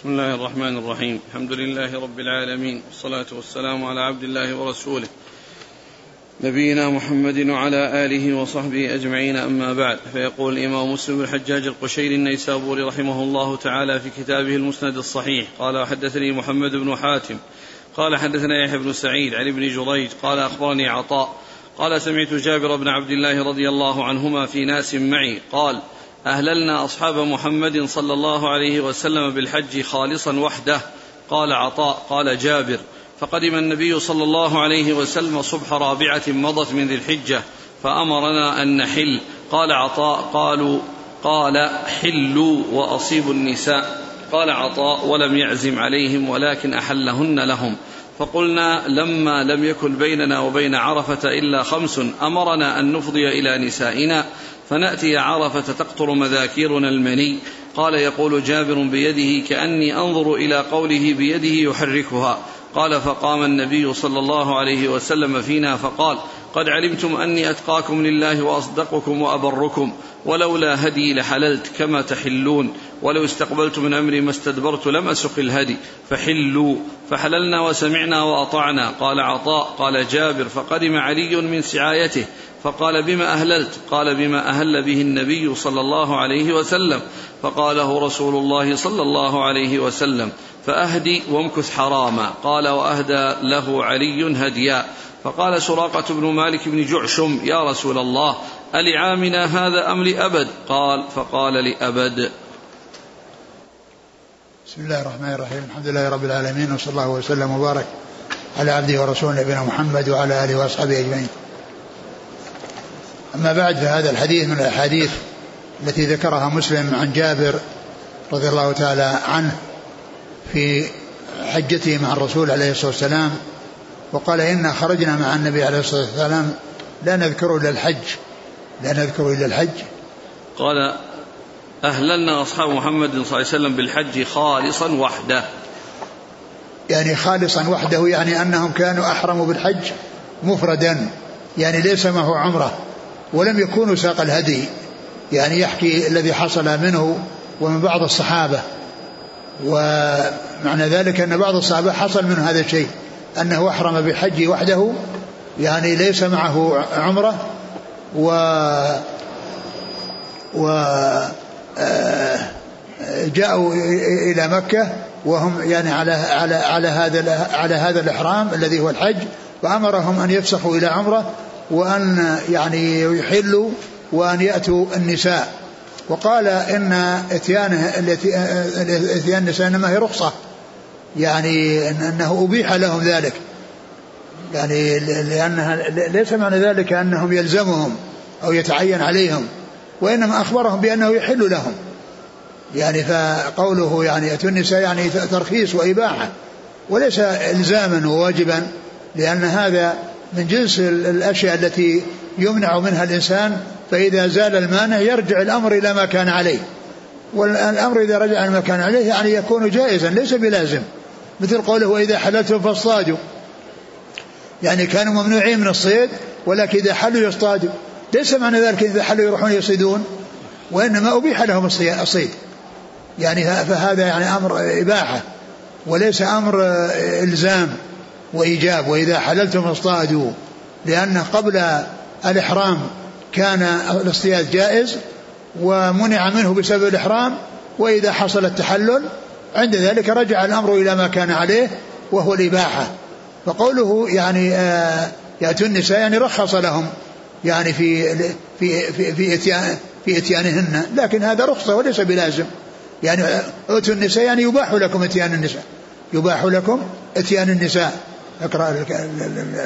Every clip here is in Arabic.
بسم الله الرحمن الرحيم. الحمد لله رب العالمين. والصلاة والسلام على عبد الله ورسوله. نبينا محمد وعلى آله وصحبه أجمعين. أما بعد فيقول الإمام مسلم الحجاج القشيري النيسابوري رحمه الله تعالى في كتابه المسند الصحيح. قال حدثني محمد بن حاتم. قال حدثنا يحيى بن سعيد عن ابن جريج. قال أخبرني عطاء. قال سمعت جابر بن عبد الله رضي الله عنهما في ناس معي. قال أهللنا أصحاب محمد صلى الله عليه وسلم بالحج خالصا وحده. قال عطاء قال جابر فقدم النبي صلى الله عليه وسلم صبح رابعة مضت من ذي الحجة فأمرنا أن نحل. قال عطاء قالوا قال حلوا وأصيبوا النساء. قال عطاء ولم يعزم عليهم ولكن أحلهن لهم. فقلنا لما لم يكن بيننا وبين عرفة إلا خمس أمرنا أن نفضي إلى نسائنا. فنأتي عرفة تقطر مذاكيرنا المني. قال يقول جابر بيده كأني أنظر إلى قوله بيده يحركها. قال فقام النبي صلى الله عليه وسلم فينا فقال قد علمتم أني أتقاكم لله وأصدقكم وأبركم ولولا هدي لحللت كما تحلون ولو استقبلت من أمري ما استدبرت لم أسق الهدي فحلوا فحللنا وسمعنا وأطعنا. قال عطاء قال جابر فقدم علي من سعايته فقال بما أهللت؟ قال بما أهل به النبي صلى الله عليه وسلم. فقاله رسول الله صلى الله عليه وسلم فأهدي وامكث حراما. قال وأهدى له علي هديا. فقال سراقة بن مالك بن جعشم يا رسول الله ألعامنا هذا أم لأبد؟ قال فقال لأبد. بسم الله الرحمن الرحيم. الحمد لله رب العالمين وصلى الله وسلم وبارك على عبده ورسوله نبينا محمد وعلى آله وأصحابه أجمعين. أما بعد فهذا الحديث من الأحاديث التي ذكرها مسلم عن جابر رضي الله تعالى عنه في حجته مع الرسول عليه الصلاة والسلام وقال إنا خرجنا مع النبي عليه الصلاة والسلام لا نذكر إلا الحج لا نذكر إلا الحج. قال أهللنا أصحاب محمد صلى الله عليه وسلم بالحج خالصا وحده. يعني خالصا وحده يعني أنهم كانوا أحرموا بالحج مفردا يعني ليس معه عمرة. ولم يكونوا ساق الهدي يعني يحكي الذي حصل منه ومن بعض الصحابة. ومعنى ذلك أن بعض الصحابة حصل منه هذا الشيء أنه أحرم بالحج وحده يعني ليس معه عمرة و و جاءوا إلى مكة وهم يعني على على على هذا على هذا الإحرام الذي هو الحج وأمرهم أن يفسخوا إلى عمرة وأن يعني يحلوا وأن يأتوا النساء. وقال إن إتيانه إتيان النساء إنما هي رخصة. يعني أنه أبيح لهم ذلك. يعني لأنها ليس معنى ذلك أنهم يلزمهم أو يتعين عليهم وإنما أخبرهم بأنه يحل لهم. يعني فقوله يعني أتوا النساء يعني ترخيص وإباحة وليس إلزاما وواجبا لأن هذا من جنس الأشياء التي يمنع منها الإنسان فإذا زال المانع يرجع الأمر إلى ما كان عليه. والأمر إذا رجع إلى ما كان عليه يعني يكون جائزا ليس بلازم. مثل قوله وإذا حللتم فاصطادوا. يعني كانوا ممنوعين من الصيد ولكن إذا حلوا يصطادوا. ليس معنى ذلك إذا حلوا يروحون يصيدون وإنما أبيح لهم الصيد. يعني فهذا يعني أمر إباحة وليس أمر إلزام. وإيجاب وإذا حللتم اصطادوا لأن قبل الإحرام كان الاصطياد جائز ومنع منه بسبب الإحرام وإذا حصل التحلل عند ذلك رجع الأمر إلى ما كان عليه وهو الإباحة. فقوله يعني آه يأتوا النساء يعني رخص لهم يعني في في في في إتيان في إتيانهن لكن هذا رخصة وليس بلازم. يعني اتوا النساء يعني يباح لكم إتيان النساء يباح لكم إتيان النساء. اقرأ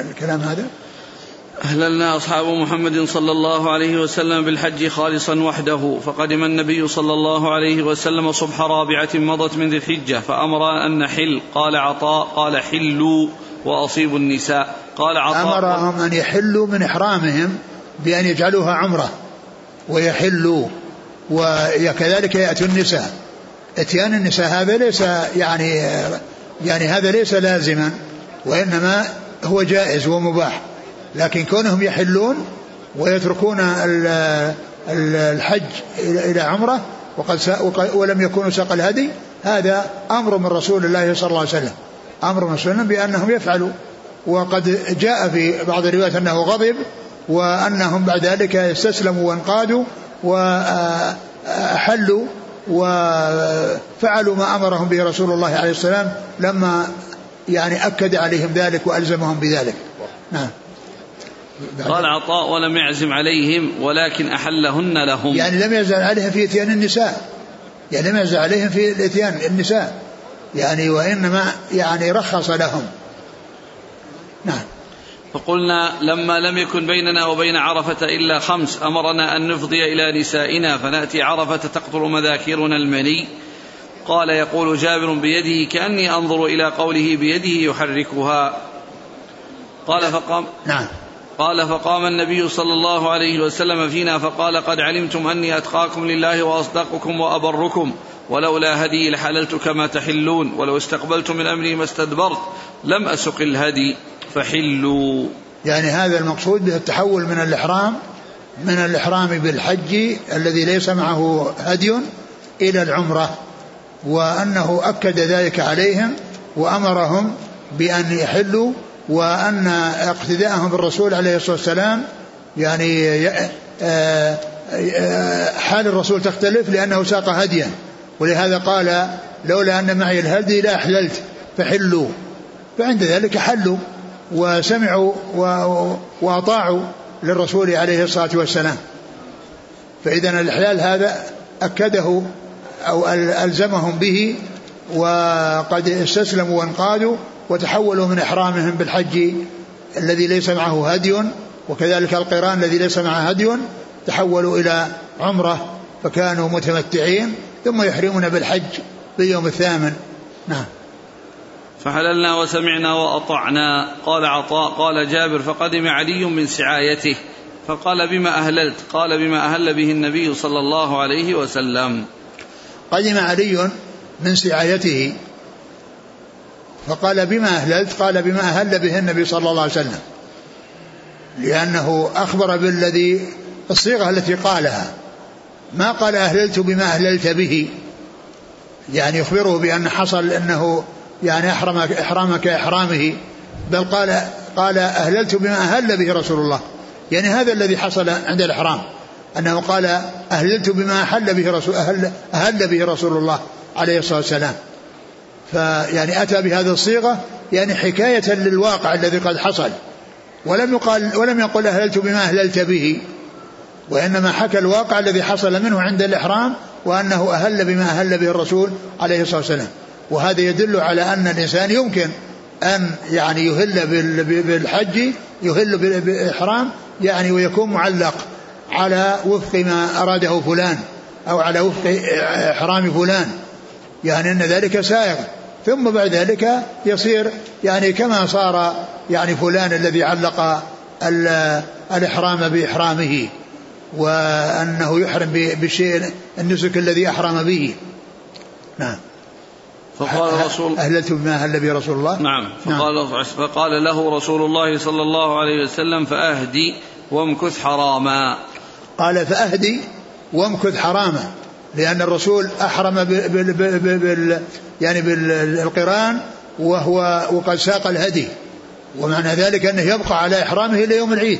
الكلام هذا. أهللنا أصحاب محمد صلى الله عليه وسلم بالحج خالصا وحده فقدم النبي صلى الله عليه وسلم صبح رابعة مضت من ذي الحجة فأمر أن نحل. قال عطاء قال حلوا وأصيبوا النساء. قال عطاء أمرهم أن يحلوا من إحرامهم بأن يجعلوها عمرة ويحلوا وكذلك يأتوا النساء. اتيان النساء هذا ليس يعني يعني هذا ليس لازما. وإنما هو جائز ومباح. لكن كونهم يحلون ويتركون الحج إلى عمرة وقد ولم يكونوا ساق الهدي هذا أمر من رسول الله صلى الله عليه وسلم. أمر من رسول الله بأنهم يفعلوا. وقد جاء في بعض الروايات أنه غضب وأنهم بعد ذلك استسلموا وانقادوا وأحلوا وفعلوا ما أمرهم به رسول الله عليه السلام لما يعني أكد عليهم ذلك وألزمهم بذلك. نعم. قال عطاء ولم يعزم عليهم ولكن أحلهن لهم. يعني لم يزل عليهم في إتيان النساء. يعني لم يزل عليهم في إتيان النساء. يعني وإنما يعني رخص لهم. نعم. فقلنا لما لم يكن بيننا وبين عرفة إلا خمس أمرنا أن نفضي إلى نسائنا فنأتي عرفة تقطر مذاكرنا المني. قال يقول جابر بيده كأني أنظر إلى قوله بيده يحركها. قال فقام نعم. قال فقام النبي صلى الله عليه وسلم فينا فقال قد علمتم أني أتقاكم لله وأصدقكم وأبركم ولولا هدي لحللت كما تحلون ولو استقبلت من أمري ما استدبرت لم أسق الهدي فحلوا. يعني هذا المقصود به التحول من الإحرام من الإحرام بالحج الذي ليس معه هدي إلى العمرة. وأنه أكد ذلك عليهم وأمرهم بأن يحلوا وأن اقتداءهم بالرسول عليه الصلاة والسلام يعني آه، آه، حال الرسول تختلف لأنه ساق هديا. ولهذا قال لولا أن معي الهدي لأحللت فحلوا. فعند ذلك حلوا وسمعوا وأطاعوا للرسول عليه الصلاة والسلام. فإذا الإحلال هذا أكده أو ألزمهم به وقد استسلموا وانقادوا وتحولوا من إحرامهم بالحج الذي ليس معه هدي وكذلك القرآن الذي ليس معه هدي تحولوا إلى عمرة فكانوا متمتعين ثم يحرمون بالحج باليوم الثامن. نعم. فحللنا وسمعنا وأطعنا. قال عطاء قال جابر فقدم علي من سعايته فقال بما أهللت؟ قال بما أهل به النبي صلى الله عليه وسلم. قدم علي من سعايته فقال بما أهللت؟ قال بما أهل به النبي صلى الله عليه وسلم. لأنه أخبر بالذي الصيغة التي قالها. ما قال أهللت بما أهللت به. يعني يخبره بأن حصل أنه يعني أحرم إحرامك كإحرامه بل قال قال أهللت بما أهل به رسول الله. يعني هذا الذي حصل عند الإحرام. أنه قال أهللت بما أحل به رسول أهل, أهل به رسول الله عليه الصلاة والسلام. فيعني أتى بهذه الصيغة يعني حكاية للواقع الذي قد حصل. ولم يقال ولم يقل أهللت بما أهللت به وإنما حكى الواقع الذي حصل منه عند الإحرام وأنه أهل بما أهل به الرسول عليه الصلاة والسلام. وهذا يدل على أن الإنسان يمكن أن يعني يهل بالحج يهل بالإحرام يعني ويكون معلق. على وفق ما أراده فلان أو على وفق إحرام فلان. يعني أن ذلك سائغ. ثم بعد ذلك يصير يعني كما صار يعني فلان الذي علق الإحرام بإحرامه وأنه يحرم بالشيء النسك الذي أحرم به. نعم. فقال الرسول أهلت بما أهل به رسول الله؟ نعم. فقال, نعم فقال له رسول الله صلى الله عليه وسلم فأهدي وامكث حراما. قال فأهدي وامكث حراما لأن الرسول أحرم بال بال بال يعني بالقرآن وهو وقد ساق الهدي. ومعنى ذلك أنه يبقى على إحرامه إلى يوم العيد.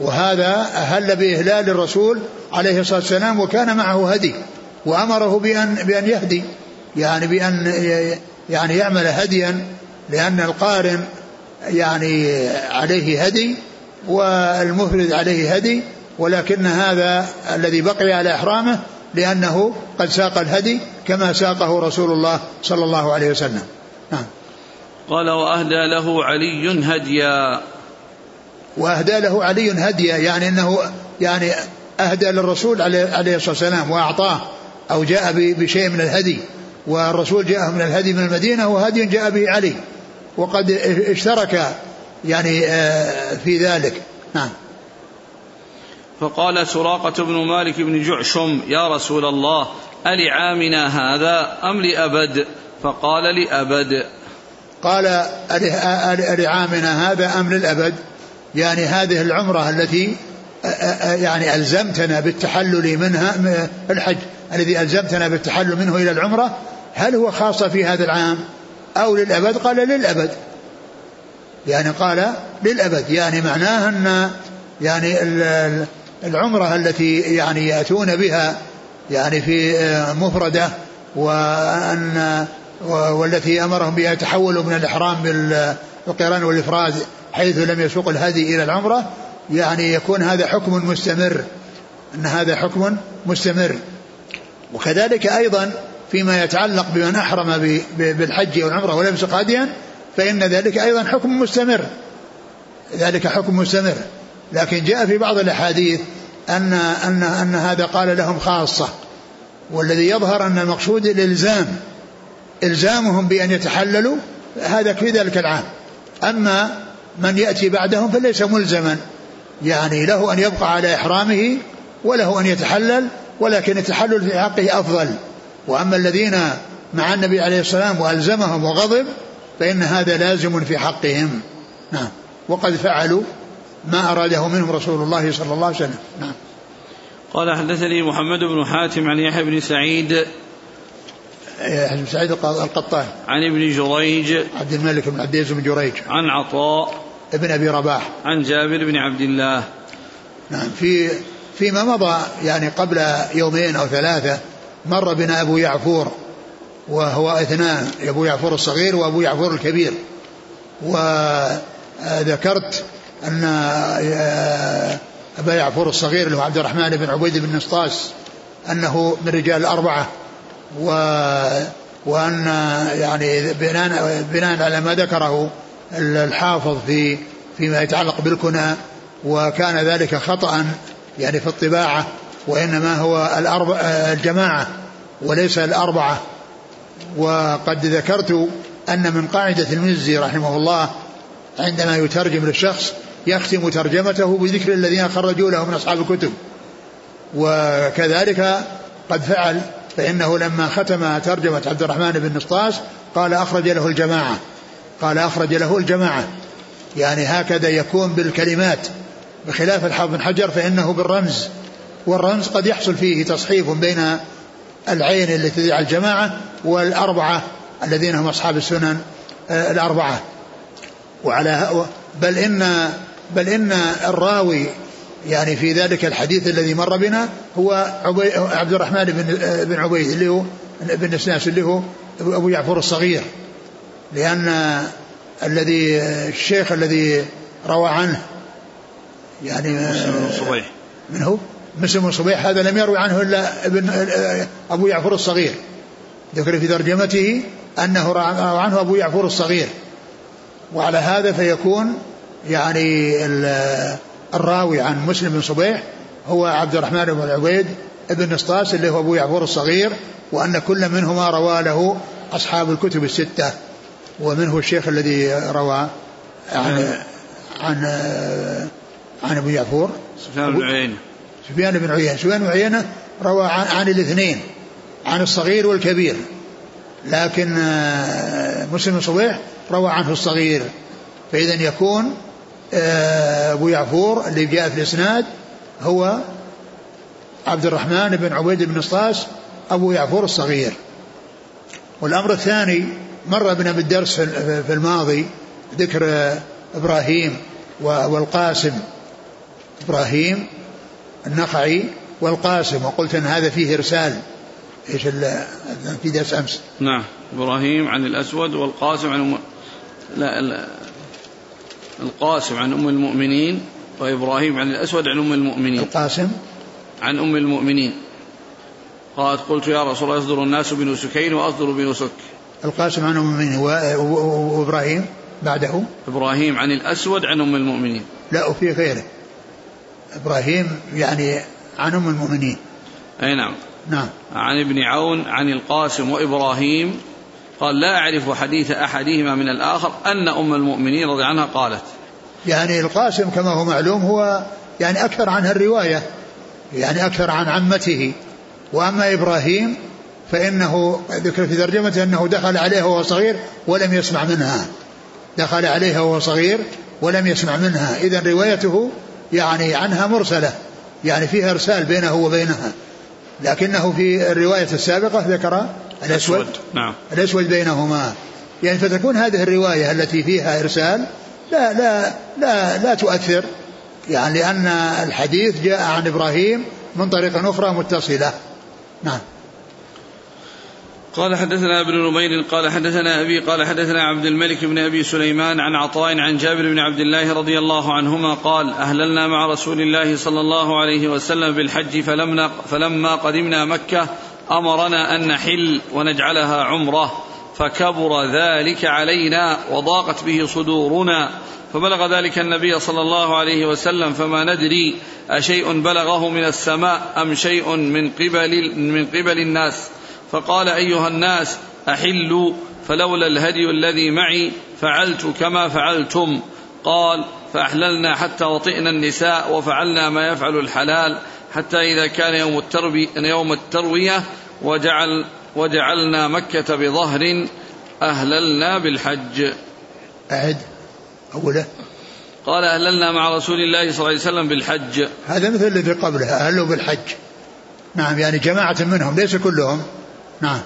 وهذا أهل بإهلال الرسول عليه الصلاة والسلام وكان معه هدي وأمره بأن بأن يهدي يعني بأن يعني يعمل هديا لأن القارن يعني عليه هدي والمفرد عليه هدي ولكن هذا الذي بقي على إحرامه لأنه قد ساق الهدي كما ساقه رسول الله صلى الله عليه وسلم. نعم. قال وأهدى له علي هديا. وأهدى له علي هديا يعني أنه يعني أهدى للرسول عليه الصلاة والسلام وأعطاه أو جاء بشيء من الهدي. والرسول جاءه من الهدي من المدينة وهدي جاء به علي. وقد اشترك يعني آه، في ذلك. نعم. فقال سراقة بن مالك بن جعشم يا رسول الله ألعامنا هذا أم لأبد؟ فقال لأبد. قال ألعامنا هذا أم للأبد؟ يعني هذه العمرة التي يعني ألزمتنا بالتحلل منها الحج الذي ألزمتنا بالتحلل منه إلى العمرة هل هو خاصة في هذا العام؟ أو للأبد؟ قال للأبد. يعني قال للأبد. يعني معناه أن يعني العمرة التي يعني يأتون بها يعني في آه، مفردة وأن والتي أمرهم بها يتحولوا من الإحرام بالقرآن والإفراد حيث لم يسوق الهدي إلى العمرة يعني يكون هذا حكم مستمر أن هذا حكم مستمر. وكذلك أيضا فيما يتعلق بمن أحرم بالحج والعمرة ولم يسق هديا فإن ذلك أيضا حكم مستمر. ذلك حكم مستمر. لكن جاء في بعض الأحاديث أن أن أن هذا قال لهم خاصة والذي يظهر أن المقصود الإلزام إلزامهم بأن يتحللوا هذا في ذلك العام. أما من يأتي بعدهم فليس ملزما يعني له أن يبقى على إحرامه وله أن يتحلل ولكن التحلل في حقه أفضل. وأما الذين مع النبي عليه السلام وألزمهم وغضب فإن هذا لازم في حقهم. نعم. وقد فعلوا ما أراده منهم رسول الله صلى الله عليه وسلم. نعم. قال حدثني محمد بن حاتم عن يحيى بن سعيد. يحيى بن سعيد القطان. عن ابن جريج. عبد الملك بن عبد العزيز بن جريج. عن عطاء. ابن أبي رباح. عن جابر بن عبد الله. نعم. في فيما مضى يعني قبل يومين أو ثلاثة مر بنا أبو يعفور وهو اثنان أبو يعفور الصغير وأبو يعفور الكبير. وذكرت أن أبا يعفور الصغير اللي هو عبد الرحمن بن عبيد بن نسطاس أنه من رجال الأربعة و وأن يعني بناء بناء على ما ذكره الحافظ في فيما يتعلق بالكنى وكان ذلك خطأ يعني في الطباعة وإنما هو الأربع الجماعة وليس الأربعة. وقد ذكرت أن من قاعدة المزي رحمه الله عندما يترجم للشخص يختم ترجمته بذكر الذين خرجوا له من أصحاب الكتب. وكذلك قد فعل فإنه لما ختم ترجمة عبد الرحمن بن نسطاس قال أخرج له الجماعة. قال أخرج له الجماعة. يعني هكذا يكون بالكلمات. بخلاف الحافظ بن حجر فإنه بالرمز. والرمز قد يحصل فيه تصحيف بين العين التي تدعى الجماعة والأربعة الذين هم أصحاب السنن آه، الأربعة. وعلى بل إن بل إن الراوي يعني في ذلك الحديث الذي مر بنا هو عبد الرحمن بن آه، بن عبيد اللي هو بن إسناس اللي هو أبو جعفر الصغير. لأن الذي الشيخ الذي روى عنه يعني مسلم بن صبيح. من هو؟ مسلم بن صبيح. هذا لم يروي عنه إلا ابن أبو يعفر الصغير. ذكر في ترجمته أنه روى عنه أبو يعفر الصغير. وعلى هذا فيكون يعني الراوي عن مسلم بن صبيح هو عبد الرحمن بن عبيد ابن نسطاس اللي هو أبو يعفور الصغير وأن كل منهما روى له أصحاب الكتب الستة ومنه الشيخ الذي روى عن عن عن أبو يعفور. سفيان بن عيينة. سفيان بن عيينة. سفيان بن عيينة روى عن, عن الاثنين عن الصغير والكبير. لكن آه، مسلم بن صبيح روى عنه الصغير فإذا يكون أبو يعفور اللي جاء في الإسناد هو عبد الرحمن بن عبيد بن صاص أبو يعفور الصغير. والأمر الثاني مر بنا بالدرس في الماضي ذكر إبراهيم والقاسم. إبراهيم النخعي والقاسم. وقلت أن هذا فيه إرسال. إيش في درس أمس. نعم. إبراهيم عن الأسود والقاسم عن. لا, لا. القاسم عن أم المؤمنين وإبراهيم عن الأسود عن أم المؤمنين. القاسم؟ عن أم المؤمنين. قالت قلت يا رسول الله يصدر الناس بنسكين وأصدر بنسك القاسم عن أم المؤمنين. وإبراهيم بعده؟ إبراهيم عن الأسود عن أم المؤمنين. لا وفي غيره. إبراهيم يعني عن أم المؤمنين. أي نعم. نعم. عن ابن عون عن القاسم وإبراهيم قال لا أعرف حديث أحدهما من الآخر أن أم المؤمنين رضي عنها قالت. يعني القاسم كما هو معلوم هو يعني أكثر عنها الرواية يعني أكثر عن عمته. وأما إبراهيم فإنه ذكر في ترجمته أنه دخل عليها وهو صغير ولم يسمع منها. دخل عليها وهو صغير ولم يسمع منها. إذا روايته يعني عنها مرسلة يعني فيها إرسال بينه وبينها. لكنه في الرواية السابقة ذكر الأسود. نعم. الأسود بينهما. يعني فتكون هذه الرواية التي فيها إرسال لا لا لا لا تؤثر. يعني لأن الحديث جاء عن إبراهيم من طريق أخرى متصلة. نعم. قال حدثنا ابن نمير قال حدثنا أبي قال حدثنا عبد الملك بن أبي سليمان عن عطاء عن جابر بن عبد الله رضي الله عنهما قال أهللنا مع رسول الله صلى الله عليه وسلم بالحج فلما, فلما قدمنا مكة أمرنا أن نحل ونجعلها عمرة فكبر ذلك علينا وضاقت به صدورنا. فبلغ ذلك النبي صلى الله عليه وسلم فما ندري أشيء بلغه من السماء أم شيء من قبل من قبل الناس. فقال أيها الناس أحلوا فلولا الهدي الذي معي فعلت كما فعلتم. قال فأحللنا حتى وطئنا النساء وفعلنا ما يفعل الحلال. حتى إذا كان يوم التربي يوم التروية وجعل وجعلنا مكة بظهر أهللنا بالحج. أعد. أوله. قال أهللنا مع رسول الله صلى الله عليه وسلم بالحج. هذا مثل الذي قبله أهلوا بالحج. نعم يعني جماعة منهم ليس كلهم. نعم.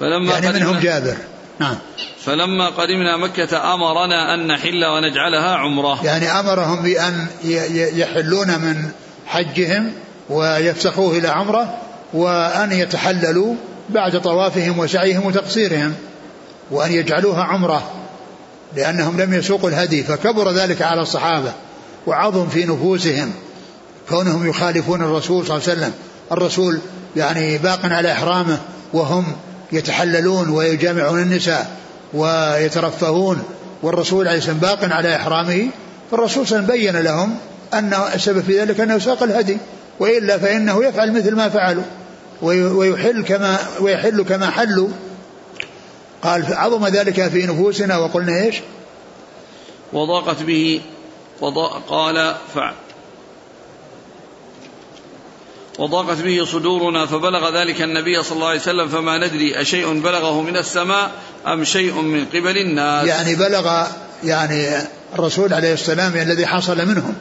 فلما يعني منهم جابر. نعم. فلما قدمنا مكة أمرنا أن نحل ونجعلها عمرة. يعني أمرهم بأن يحلون من حجهم ويفسخوه إلى عمرة وأن يتحللوا بعد طوافهم وسعيهم وتقصيرهم وأن يجعلوها عمرة لأنهم لم يسوقوا الهدي فكبر ذلك على الصحابة وعظم في نفوسهم. كونهم يخالفون الرسول صلى الله عليه وسلم. الرسول يعني باق على إحرامه وهم يتحللون ويجامعون النساء ويترفهون. والرسول عليه السلام باق على إحرامه. فالرسول صلى الله عليه وسلم بين لهم أن السبب في ذلك أنه ساق الهدي. وإلا فإنه يفعل مثل ما فعلوا ويحل كما ويحل كما حلوا. قال عظم ذلك في نفوسنا وقلنا إيش؟ وضاقت به وضاق قال فعل وضاقت به صدورنا فبلغ ذلك النبي صلى الله عليه وسلم فما ندري أشيء بلغه من السماء أم شيء من قبل الناس. يعني بلغ يعني الرسول عليه السلام الذي حصل منهم.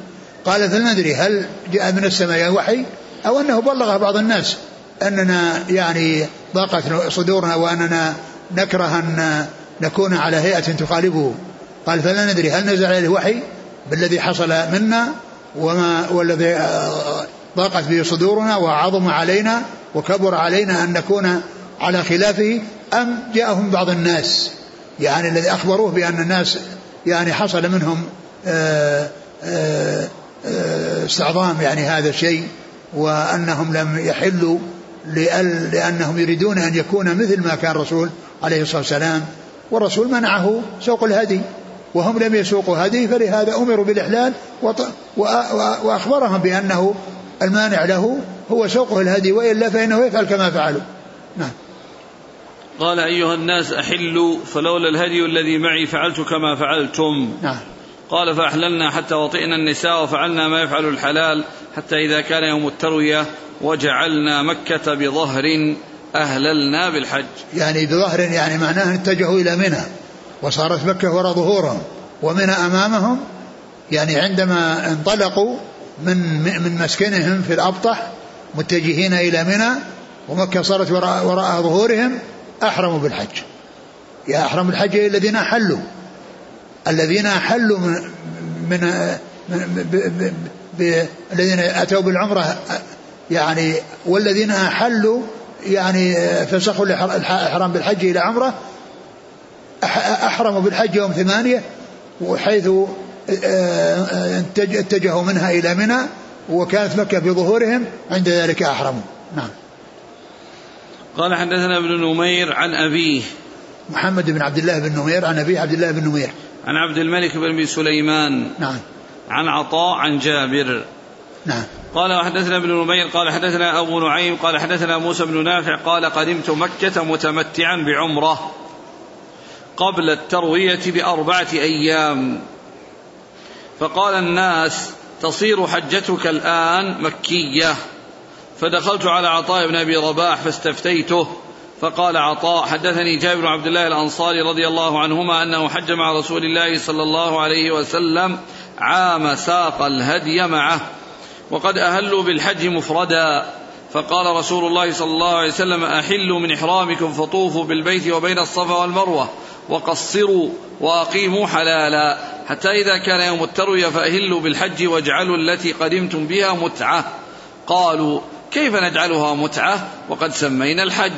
قال فلندري هل جاء من السماء وحي؟ أو أنه بلغ بعض الناس أننا يعني ضاقت صدورنا وأننا نكره أن نكون على هيئة تخالفه. قال فلا ندري هل نزل عليه وحي بالذي حصل منا وما والذي ضاقت به صدورنا وعظم علينا وكبر علينا أن نكون على خلافه؟ أم جاءهم بعض الناس يعني الذي أخبروه بأن الناس يعني حصل منهم آه، آه، آه، استعظام يعني هذا الشيء وأنهم لم يحلوا لأنهم يريدون أن يكون مثل ما كان الرسول عليه الصلاة والسلام والرسول منعه سوق الهدي وهم لم يسوقوا هدي فلهذا أمروا بالإحلال وأخبرهم بأنه المانع له هو سوقه الهدي وإلا فإنه يفعل كما فعلوا. نعم. قال أيها الناس أحلوا فلولا الهدي الذي معي فعلت كما فعلتم. نعم. قال فأحللنا حتى وطئنا النساء وفعلنا ما يفعل الحلال حتى إذا كان يوم التروية وجعلنا مكة بظهر أهللنا بالحج. يعني بظهر يعني معناه اتجهوا إلى منى وصارت مكة وراء ظهورهم ومنى أمامهم يعني عندما انطلقوا من من مسكنهم في الأبطح متجهين إلى منى ومكة صارت وراء, وراء ظهورهم أحرموا بالحج. يا أحرم الحج الذين أحلوا. الذين أحلوا من, من, من الذين أتوا بالعمرة يعني والذين أحلوا يعني فسخوا الإحرام بالحج إلى عمرة أحرموا بالحج يوم ثمانية وحيث آه، اتجهوا منها إلى منى وكانت مكة في ظهورهم عند ذلك أحرموا. نعم. قال حدثنا ابن نمير عن أبيه. محمد بن عبد الله بن نمير عن أبيه عبد الله بن نمير. عن عبد الملك بن أبي سليمان. نعم. عن عطاء عن جابر. نعم. قال وحدثنا ابن نمير قال حدثنا أبو نعيم قال حدثنا موسى بن نافع قال قدمت مكة متمتعا بعمرة قبل التروية بأربعة أيام. فقال الناس تصير حجتك الآن مكية. فدخلت على عطاء بن أبي رباح فاستفتيته. فقال عطاء حدثني جابر بن عبد الله الأنصاري رضي الله عنهما أنه حج مع رسول الله صلى الله عليه وسلم عام ساق الهدي معه وقد أهلوا بالحج مفردا. فقال رسول الله صلى الله عليه وسلم أحلوا من إحرامكم فطوفوا بالبيت وبين الصفا والمروة وقصروا وأقيموا حلالا. حتى إذا كان يوم التروية فأهلوا بالحج واجعلوا التي قدمتم بها متعة. قالوا كيف نجعلها متعة؟ وقد سمينا الحج.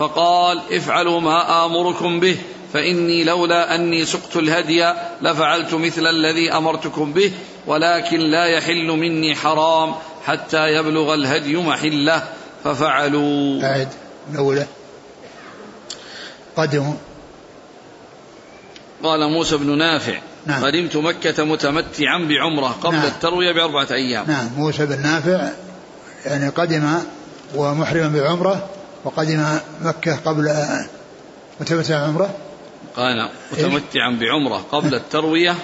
فقال افعلوا ما آمركم به فإني لولا أني سقت الهدي لفعلت مثل الذي أمرتكم به ولكن لا يحل مني حرام حتى يبلغ الهدي محله ففعلوا أعد الأولى قدموا قال موسى بن نافع نعم. قدمت مكة متمتعا بعمرة قبل نعم. التروية بأربعة أيام نعم موسى بن نافع يعني قدم ومحرما بعمرة وقدم مكة قبل متمتع عمرة؟ قال متمتعا بعمرة قبل التروية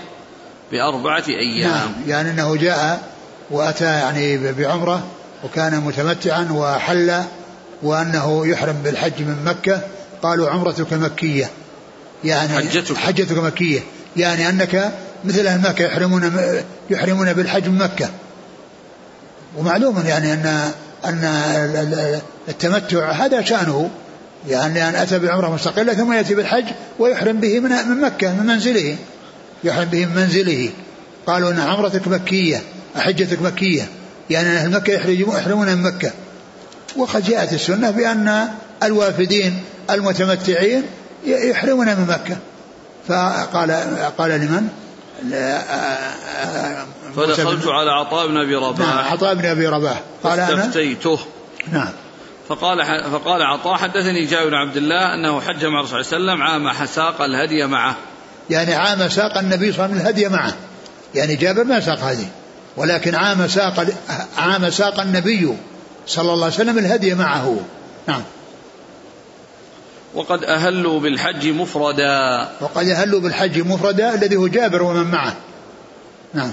بأربعة أيام. نعم يعني أنه جاء وأتى يعني بعمرة وكان متمتعا وحل وأنه يحرم بالحج من مكة. قالوا عمرتك مكية. يعني حجتك. حجتك مكية. يعني أنك مثل أهل مكة يحرمون يحرمون بالحج من مكة. ومعلوم يعني أن أن التمتع هذا شأنه يعني أن أتى بعمرة مستقلة ثم يأتي بالحج ويحرم به من مكة من منزله. يحرم به من منزله. قالوا أن عمرتك مكية حجتك مكية. يعني أهل مكة يحرمون من مكة. وقد جاءت السنة بأن الوافدين المتمتعين يحرمون من مكة. فقال قال لمن؟ فدخلت على عطاء بن أبي رباح. نعم عطاء بن أبي رباح. قال فاستفتيته نعم. فقال فقال عطاء حدثني جابر بن عبد الله أنه حج مع الرسول صلى الله عليه وسلم عام ساق الهدي معه. يعني عام ساق النبي صلى الله عليه وسلم الهدي معه. يعني جابر ما ساق هدي ولكن عام ساق عام ساق النبي صلى الله عليه وسلم الهدي معه. نعم. وقد أهلوا بالحج مفردا. وقد أهلوا بالحج مفردا الذي هو جابر ومن معه. نعم.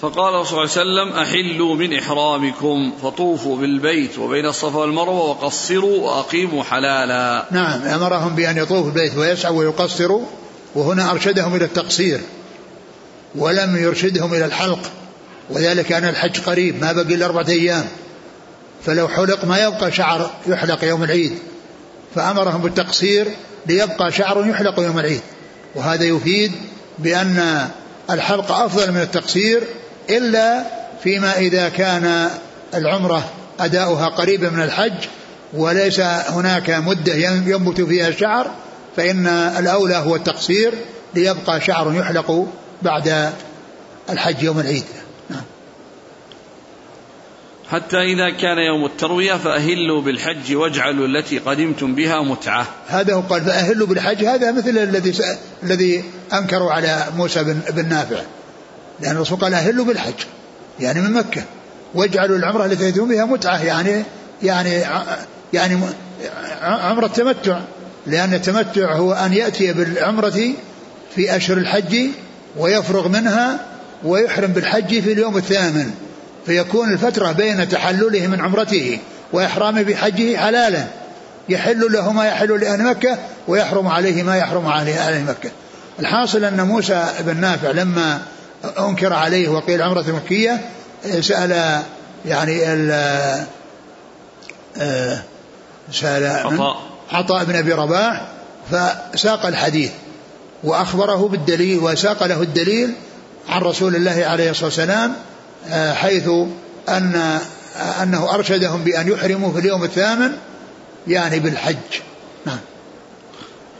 فقال صلى الله عليه وسلم أحلوا من إحرامكم فطوفوا بالبيت وبين الصفا والمروة وقصروا وأقيموا حلالا. نعم أمرهم بأن يطوفوا البيت ويسعوا ويقصروا وهنا أرشدهم إلى التقصير ولم يرشدهم إلى الحلق وذلك أن الحج قريب ما بقي إلا أربعة أيام. فلو حلق ما يبقى شعر يحلق يوم العيد. فأمرهم بالتقصير ليبقى شعر يحلق يوم العيد وهذا يفيد بأن الحلق أفضل من التقصير إلا فيما إذا كان العمرة أداؤها قريبا من الحج وليس هناك مدة ينبت فيها الشعر فإن الأولى هو التقصير ليبقى شعر يحلق بعد الحج يوم العيد. حتى إذا كان يوم التروية فأهلوا بالحج واجعلوا التي قدمتم بها متعة. هذا هو قال فأهلوا بالحج هذا مثل الذي الذي أنكروا على موسى بن, بن نافع. لأن الرسول قال أهلوا بالحج يعني من مكة. واجعلوا العمرة التي تأتون بها متعة يعني يعني يعني عمرة التمتع لأن التمتع هو أن يأتي بالعمرة في أشهر الحج ويفرغ منها ويحرم بالحج في اليوم الثامن. فيكون الفترة بين تحلله من عمرته وإحرامه بحجه حلالا. يحل له ما يحل لأهل مكة ويحرم عليه ما يحرم عليه أهل مكة. الحاصل أن موسى بن نافع لما أنكر عليه وقيل عمرة مكية سأل يعني ال آه، سأل عطاء. عطاء بن أبي رباح فساق الحديث وأخبره بالدليل وساق له الدليل عن رسول الله عليه الصلاة والسلام آه، حيث أن أنه أرشدهم بأن يحرموا في اليوم الثامن يعني بالحج. نعم.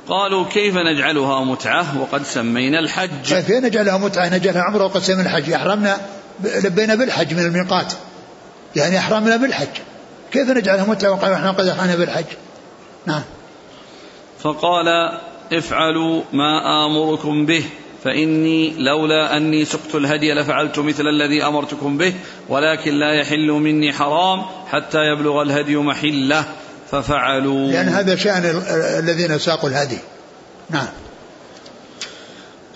قالوا كيف نجعلها متعة؟ وقد سمينا الحج. كيف نجعلها متعة؟ نجعلها عمرة وقد سمينا الحج. أحرمنا لبينا بالحج من الميقات. يعني أحرمنا بالحج. كيف نجعلها متعة؟ وقد قد أحرمنا بالحج. نعم. فقال افعلوا ما آمركم به. فإني لولا أني سقت الهدي لفعلت مثل الذي أمرتكم به ولكن لا يحل مني حرام حتى يبلغ الهدي محلة. ففعلوا. لأن هذا شأن الذين ساقوا الهدي. نعم.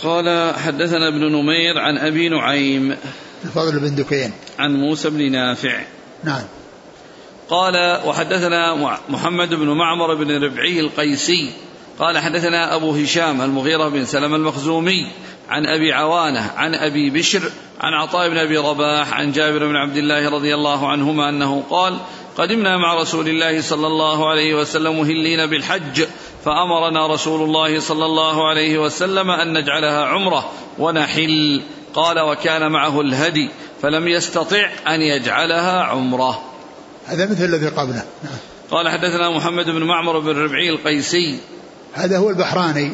قال حدثنا ابن نمير عن أبي نعيم الفضل بن دكين. عن موسى بن نافع. نعم. قال وحدثنا محمد بن معمر بن ربعي القيسي قال حدثنا أبو هشام المغيرة بن سلم المخزومي عن أبي عوانة عن أبي بشر عن عطاء بن أبي رباح عن جابر بن عبد الله رضي الله عنهما أنه قال قدمنا مع رسول الله صلى الله عليه وسلم مهلين بالحج فأمرنا رسول الله صلى الله عليه وسلم أن نجعلها عمرة ونحل. قال وكان معه الهدي فلم يستطع أن يجعلها عمرة. هذا مثل الذي قبله. نعم. قال حدثنا محمد بن معمر بن ربعي القيسي هذا هو البحراني.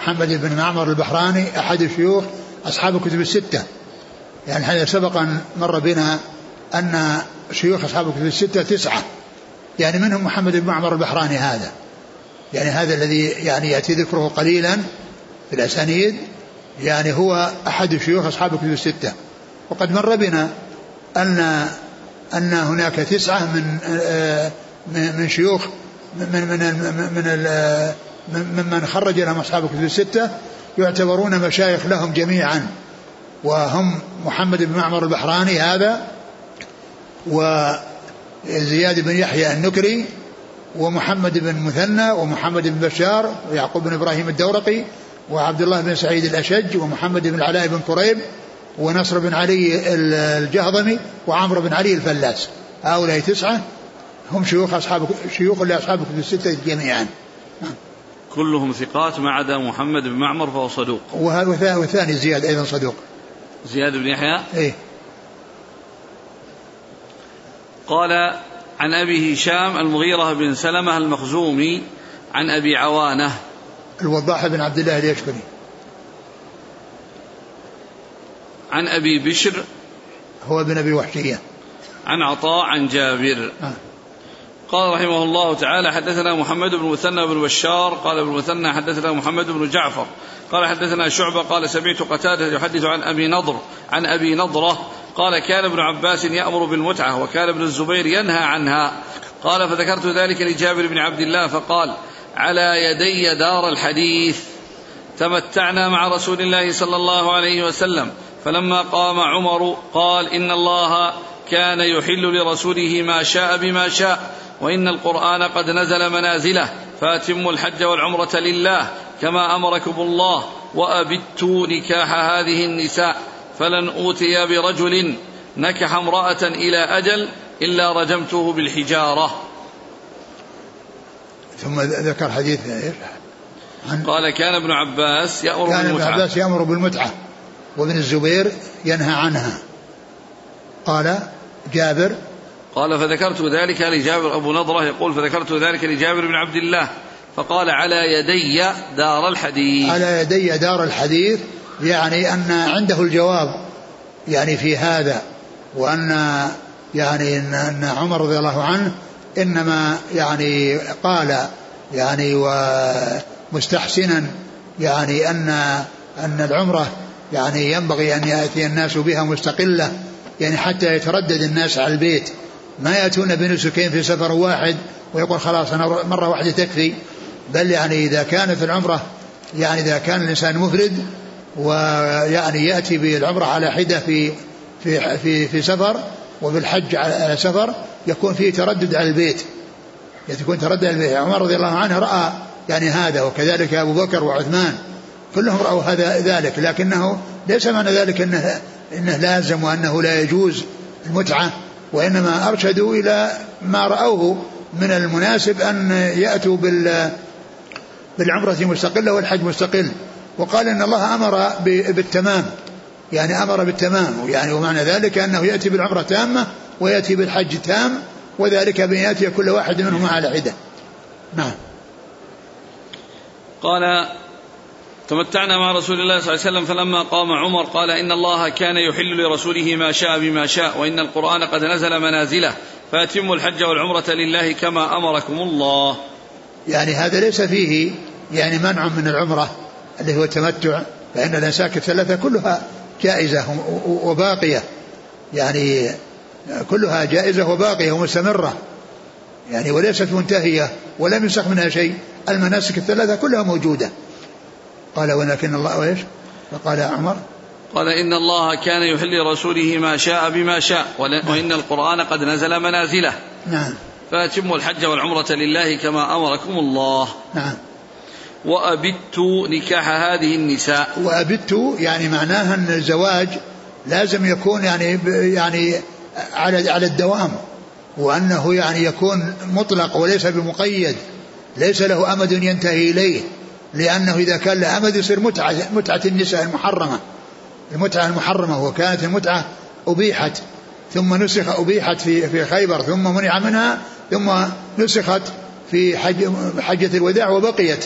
محمد بن معمر البحراني أحد الشيوخ أصحاب الكتب الستة. يعني هذا سبق أن مر بنا أن شيوخ أصحاب الكتب الستة تسعة. يعني منهم محمد بن معمر البحراني هذا. يعني هذا الذي يعني يأتي ذكره قليلا في الأسانيد. يعني هو أحد شيوخ أصحاب الكتب الستة. وقد مر بنا أن أن هناك تسعة من آه، من شيوخ من من من ممن خرج لهم أصحاب الكتب الستة يعتبرون مشايخ لهم جميعا. وهم محمد بن معمر البحراني هذا وزياد بن يحيى النكري ومحمد بن مثنى ومحمد بن بشار ويعقوب بن إبراهيم الدورقي وعبد الله بن سعيد الأشج ومحمد بن العلاء بن كريب ونصر بن علي الجهضمي وعمرو بن علي الفلاس. هؤلاء تسعة هم شيوخ أصحاب شيوخ لأصحاب الكتب الستة جميعا. كلهم ثقات ما عدا محمد بن معمر فهو صدوق. والثاني زياد أيضا صدوق. زياد بن يحيى؟ إيه. قال عن ابي هشام المغيرة بن سلمة المخزومي عن أبي عوانة. الوضاح بن عبد الله اليشكري. عن أبي بشر. هو ابن أبي وحشية. عن عطاء عن جابر. آه. قال رحمه الله تعالى حدثنا محمد بن مثنى بن بشار قال ابن مثنى حدثنا محمد بن جعفر قال حدثنا شعبة قال سمعت قتادة يحدث عن أبي نضر عن أبي نضرة قال كان ابن عباس يأمر بالمتعة وكان ابن الزبير ينهى عنها. قال فذكرت ذلك لجابر بن عبد الله فقال على يدي دار الحديث. تمتعنا مع رسول الله صلى الله عليه وسلم. فلما قام عمر قال إن الله كان يحل لرسوله ما شاء بما شاء. وإن القرآن قد نزل منازله فأتموا الحج والعمرة لله كما أمركم الله وأبت نكاح هذه النساء فلن أوتي برجل نكح امرأة إلى أجل إلا رجمته بالحجارة. ثم ذكر حديث عن قال كان ابن عباس يأمر كان بالمتعة. كان ابن عباس يأمر بالمتعة وابن الزبير ينهى عنها. قال جابر قال فذكرت ذلك لجابر أبو نضرة يقول فذكرت ذلك لجابر بن عبد الله فقال على يدي دار الحديث. على يدي دار الحديث يعني أن عنده الجواب يعني في هذا وأن يعني أن, عمر رضي الله عنه إنما يعني قال يعني ومستحسنا يعني أن أن العمرة يعني ينبغي أن يأتي الناس بها مستقلة يعني حتى يتردد الناس على البيت ما يأتون بنسكين في سفر واحد ويقول خلاص أنا مرة واحدة تكفي. بل يعني إذا كانت العمرة يعني إذا كان الإنسان مفرد ويعني يأتي بالعمرة على حدة في في في في سفر وبالحج على سفر يكون فيه تردد على البيت. يكون تردد على البيت. عمر رضي الله عنه رأى يعني هذا وكذلك أبو بكر وعثمان. كلهم رأوا هذا ذلك. لكنه ليس معنى ذلك أنه, إنه لازم وأنه لا يجوز المتعة. وإنما أرشدوا إلى ما رأوه من المناسب أن يأتوا بال بالعمرة مستقلة والحج مستقل وقال إن الله أمر بالتمام. يعني أمر بالتمام. يعني ومعنى ذلك أنه يأتي بالعمرة تامة ويأتي بالحج تام وذلك بأن يأتي كل واحد منهما على حدة نعم. قال تمتعنا مع رسول الله صلى الله عليه وسلم فلما قام عمر قال إن الله كان يحل لرسوله ما شاء بما شاء وإن القرآن قد نزل منازله فأتموا الحج والعمرة لله كما أمركم الله. يعني هذا ليس فيه يعني منع من العمرة اللي هو التمتع فإن الأنساك الثلاثة كلها جائزة وباقية. يعني كلها جائزة وباقية ومستمرة. يعني وليست منتهية ولم ينسخ منها شيء. المناسك الثلاثة كلها موجودة. قال ولكن الله إيش؟ فقال عمر. قال إن الله كان يحل رسوله ما شاء بما شاء وإن القرآن قد نزل منازله. نعم. فأتموا الحج والعمرة لله كما أمركم الله. نعم. وأبت نكاح هذه النساء. وأبت يعني معناها أن الزواج لازم يكون يعني يعني على على الدوام وأنه يعني يكون مطلق وليس بمقيد ليس له أمد ينتهي إليه. لأنه إذا كان له أمد يصير متعة متعة النساء المحرمة. المتعة المحرمة وكانت المتعة أبيحت ثم نسخ أبيحت في في خيبر ثم منع منها ثم نسخت في حج حجة الوداع وبقيت.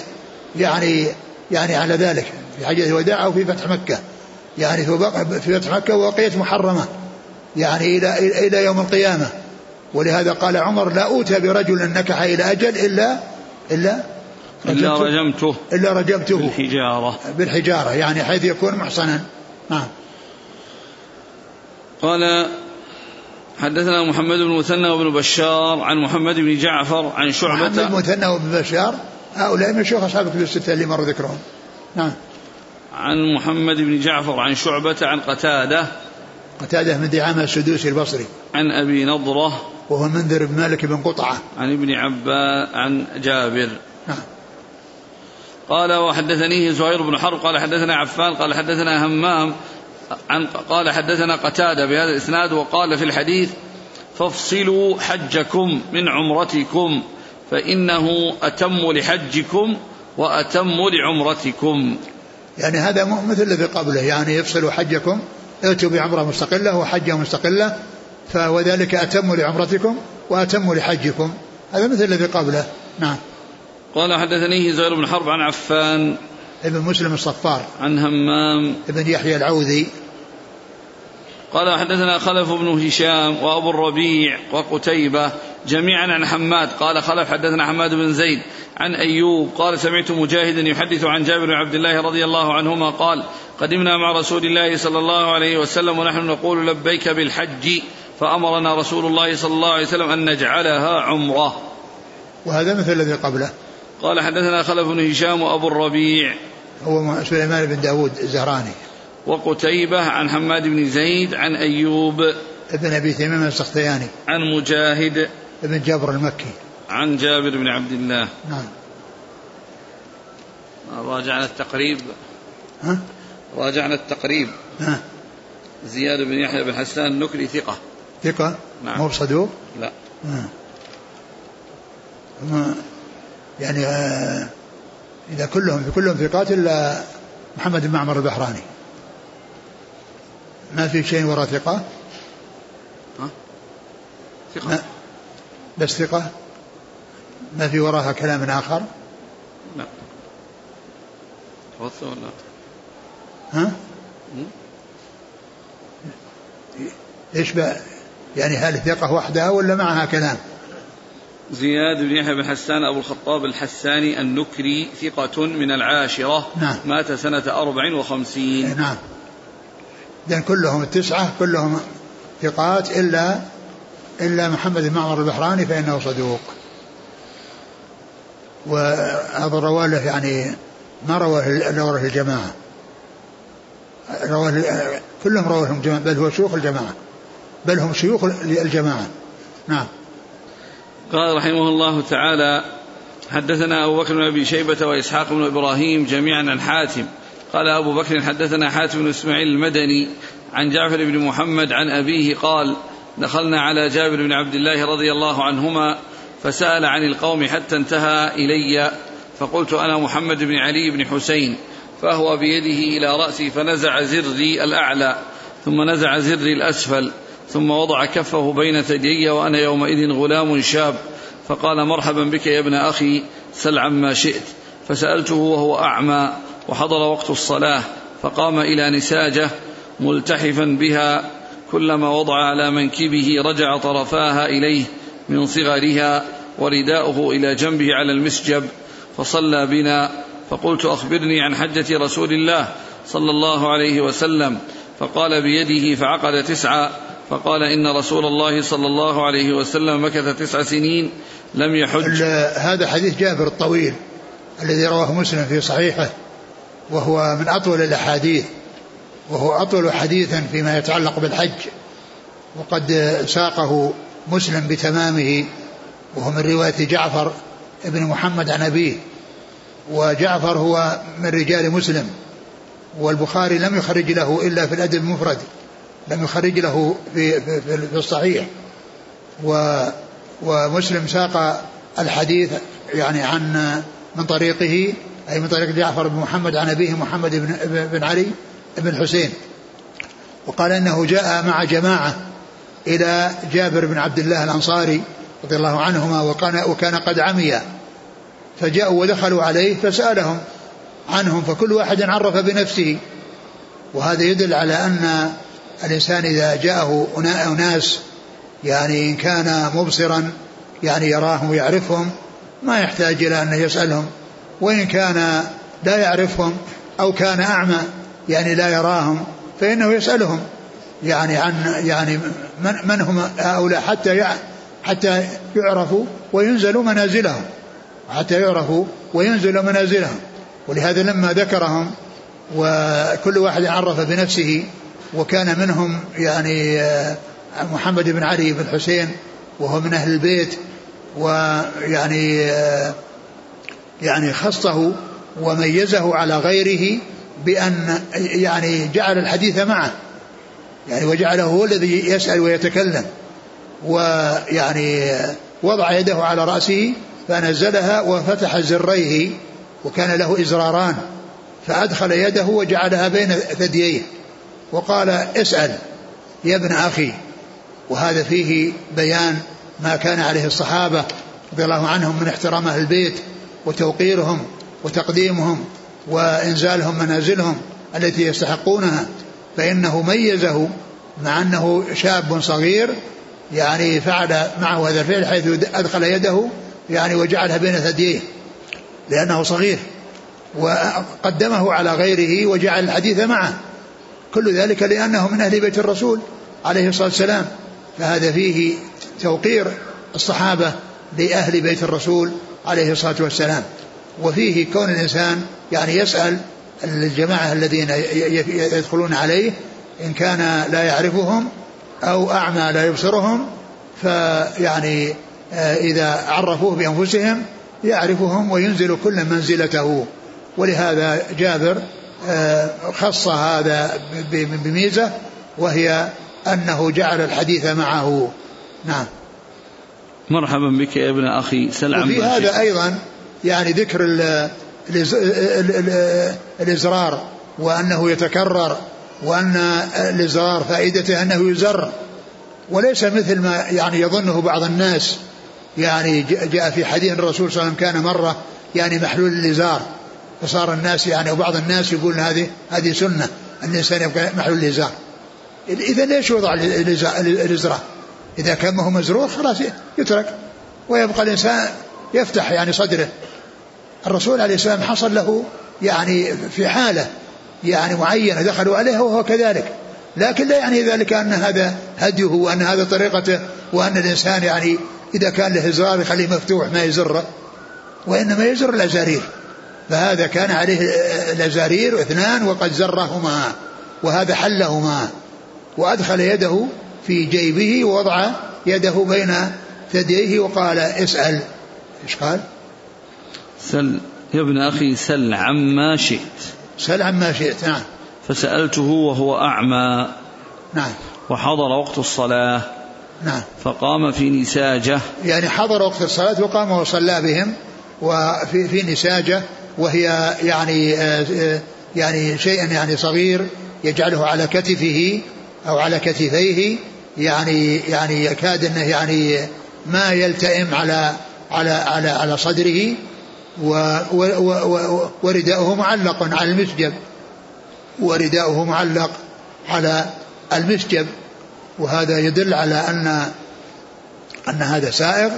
يعني يعني على ذلك في حجة الوداع أو في فتح مكة. يعني في فتح مكة وبقيت محرمة. يعني إلى إلى يوم القيامة. ولهذا قال عمر لا أوتى برجل نكح إلى أجل إلا إلا إلا رجمته إلا رجمته. بالحجارة. بالحجارة يعني حيث يكون محصنا. نعم. قال حدثنا محمد بن مثنى وابن بشار عن محمد بن جعفر عن شعبة محمد بن مثنى وابن بشار هؤلاء من شيوخ أصحاب الكتب الستة اللي مر ذكرهم. نعم. عن محمد بن جعفر عن شعبة عن قتادة. قتادة من دعامة السدوسي البصري. عن أبي نضرة. وهو منذر بن مالك بن قطعة. عن ابن عباس عن جابر. نعم. قال وحدثنيه زهير بن حرب قال حدثنا عفان قال حدثنا همام عن قال حدثنا قتادة بهذا الإسناد وقال في الحديث فافصلوا حجكم من عمرتكم فإنه أتم لحجكم وأتم لعمرتكم. يعني هذا مثل الذي قبله يعني يفصلوا حجكم ائتوا بعمرة مستقلة وحجة مستقلة فوذلك أتم لعمرتكم وأتم لحجكم. هذا مثل الذي قبله. نعم. قال حدثنيه زهير بن حرب عن عفان ابن مسلم الصفار عن همام ابن يحيى العوذي. قال حدثنا خلف بن هشام وأبو الربيع وقتيبة جميعا عن حماد. قال خلف حدثنا حماد بن زيد عن أيوب. قال سمعت مجاهدا يحدث عن جابر بن عبد الله رضي الله عنهما قال قدمنا مع رسول الله صلى الله عليه وسلم ونحن نقول لبيك بالحج فأمرنا رسول الله صلى الله عليه وسلم أن نجعلها عمرة. وهذا مثل الذي قبله. قال حدثنا خلف بن هشام وأبو الربيع هو سليمان بن داود الزهراني. وقتيبة عن حماد بن زيد عن أيوب ابن أبي تميم السختياني. عن مجاهد ابن جابر المكي. عن جابر بن عبد الله. نعم. راجعنا التقريب. ها؟ راجعنا التقريب. ها؟ زياد بن يحيى بن حسان النكري ثقة. ثقة؟ نعم. مو بصدوق؟ لا. ها. يعني آه إذا كلهم كلهم ثقات إلا محمد بن معمر البحراني. ما في شيء وراء ثقة؟ ها؟ ثقة. بس ثقة؟ ما في وراها كلام آخر؟ لا. توفى ولا ها؟ مم. إيش بقى؟ يعني هل ثقة وحدها ولا معها كلام؟ زياد بن يحيى بن حسان أبو الخطاب الحساني النكري ثقة من العاشرة نعم. مات سنة أربع وخمسين. نعم. إذن كلهم التسعة كلهم ثقات إلا إلا محمد بن معمر البحراني فإنه صدوق. وهذا رواه يعني ما رواه رواه الجماعة. رواه كلهم رواه الجماعة بل هو شيوخ الجماعة. بل هم شيوخ الجماعة. نعم. قال رحمه الله تعالى حدثنا أبو بكر بن أبي شيبة وإسحاق بن إبراهيم جميعا عن حاتم. قال أبو بكر حدثنا حاتم بن إسماعيل المدني عن جعفر بن محمد عن أبيه قال دخلنا على جابر بن عبد الله رضي الله عنهما فسأل عن القوم حتى انتهى إلي. فقلت أنا محمد بن علي بن حسين. فهو بيده إلى رأسي فنزع زري الأعلى ثم نزع زري الأسفل. ثم وضع كفه بين ثديي وأنا يومئذ غلام شاب فقال مرحبا بك يا ابن أخي سل عما شئت. فسألته وهو أعمى وحضر وقت الصلاة فقام إلى نساجة ملتحفا بها كلما وضع على منكبه رجع طرفاها إليه من صغرها ورداؤه إلى جنبه على المسجب فصلى بنا فقلت أخبرني عن حجة رسول الله صلى الله عليه وسلم. فقال بيده فعقد تسعة فقال إن رسول الله صلى الله عليه وسلم مكث تسع سنين لم يحج. هذا حديث جابر الطويل الذي رواه مسلم في صحيحه وهو من أطول الأحاديث وهو أطول حديثا فيما يتعلق بالحج وقد ساقه مسلم بتمامه وهو من رواية جعفر بن محمد عن أبيه وجعفر هو من رجال مسلم والبخاري لم يخرج له إلا في الأدب المفرد. لم يخرج له في, في, في الصحيح. و ومسلم ساق الحديث يعني عن من طريقه أي من طريق جعفر بن محمد عن أبيه محمد بن, بن علي بن الحسين. وقال إنه جاء مع جماعة إلى جابر بن عبد الله الأنصاري رضي الله عنهما وكان وكان قد عمي فجاءوا ودخلوا عليه فسألهم عنهم فكل واحد عرف بنفسه. وهذا يدل على أن الإنسان إذا جاءه أناس يعني إن كان مبصرا يعني يراهم ويعرفهم ما يحتاج إلى أن يسألهم. وإن كان لا يعرفهم أو كان أعمى يعني لا يراهم فإنه يسألهم يعني عن يعني من, من هم هؤلاء حتى حتى يعرفوا وينزلوا منازلهم. حتى يعرفوا وينزلوا منازلهم. ولهذا لما ذكرهم وكل واحد عرف بنفسه وكان منهم يعني آه، محمد بن علي بن حسين وهو من أهل البيت ويعني آه، يعني خصه وميزه على غيره بأن يعني جعل الحديث معه يعني وجعله هو الذي يسأل ويتكلم ويعني وضع يده على رأسه فنزلها وفتح زريه وكان له إزراران فأدخل يده وجعلها بين ثدييه. وقال اسأل يا ابن أخي. وهذا فيه بيان ما كان عليه الصحابة رضي الله عنهم من احترام أهل البيت وتوقيرهم وتقديمهم وإنزالهم منازلهم التي يستحقونها فإنه ميزه مع أنه شاب صغير يعني فعل معه هذا الفعل حيث أدخل يده يعني وجعلها بين ثدييه لأنه صغير وقدمه على غيره وجعل الحديث معه. كل ذلك لأنه من أهل بيت الرسول عليه الصلاة والسلام. فهذا فيه توقير الصحابة لأهل بيت الرسول عليه الصلاة والسلام. وفيه كون الإنسان يعني يسأل الجماعة الذين يدخلون عليه إن كان لا يعرفهم أو أعمى لا يبصرهم فيعني آه، إذا عرفوه بأنفسهم يعرفهم وينزل كل منزلته. ولهذا جابر خص هذا بميزة وهي أنه جعل الحديث معه. نعم. مرحبا بك يا ابن أخي سل وفي هذا أيضا يعني ذكر الإزرار وأنه يتكرر وأن الإزرار فائدته أنه يزر. وليس مثل ما يعني يظنه بعض الناس. يعني جاء في حديث الرسول صلى الله عليه وسلم كان مرة يعني محلول الإزار فصار الناس يعني وبعض الناس يقول هذه هذه سنة. أن الإنسان يبقى محلول الإزار. إذا ليش وضع الإزرار إذا كان ما هو مزرور خلاص يترك. ويبقى الإنسان يفتح يعني صدره. الرسول عليه السلام حصل له يعني في حالة يعني معينة دخلوا عليها وهو كذلك. لكن لا يعني ذلك أن هذا هديه وأن هذا طريقته وأن الإنسان يعني إذا كان له إزرار يخليه مفتوح ما يزره وإنما يزر الأزارير. فهذا كان عليه الأزارير اثنان وقد زرهما وهذا حلهما. وأدخل يده في جيبه ووضع يده بين ثدييه وقال اسأل. إيش قال؟ سل يا ابن أخي سل عما شئت. سل عما شئت نعم. فسألته وهو أعمى. نعم. وحضر وقت الصلاة. نعم. فقام في نساجة. يعني حضر وقت الصلاة وقام وصلى بهم وفي في نساجة. وهي يعني آه، يعني شيء يعني صغير يجعله على كتفه أو على كتفيه يعني يعني يكاد أنه يعني ما يلتئم على على على على صدره ورداؤه معلق على المسجب ورداؤه معلق على المسجب. وهذا يدل على أن أن هذا سائغ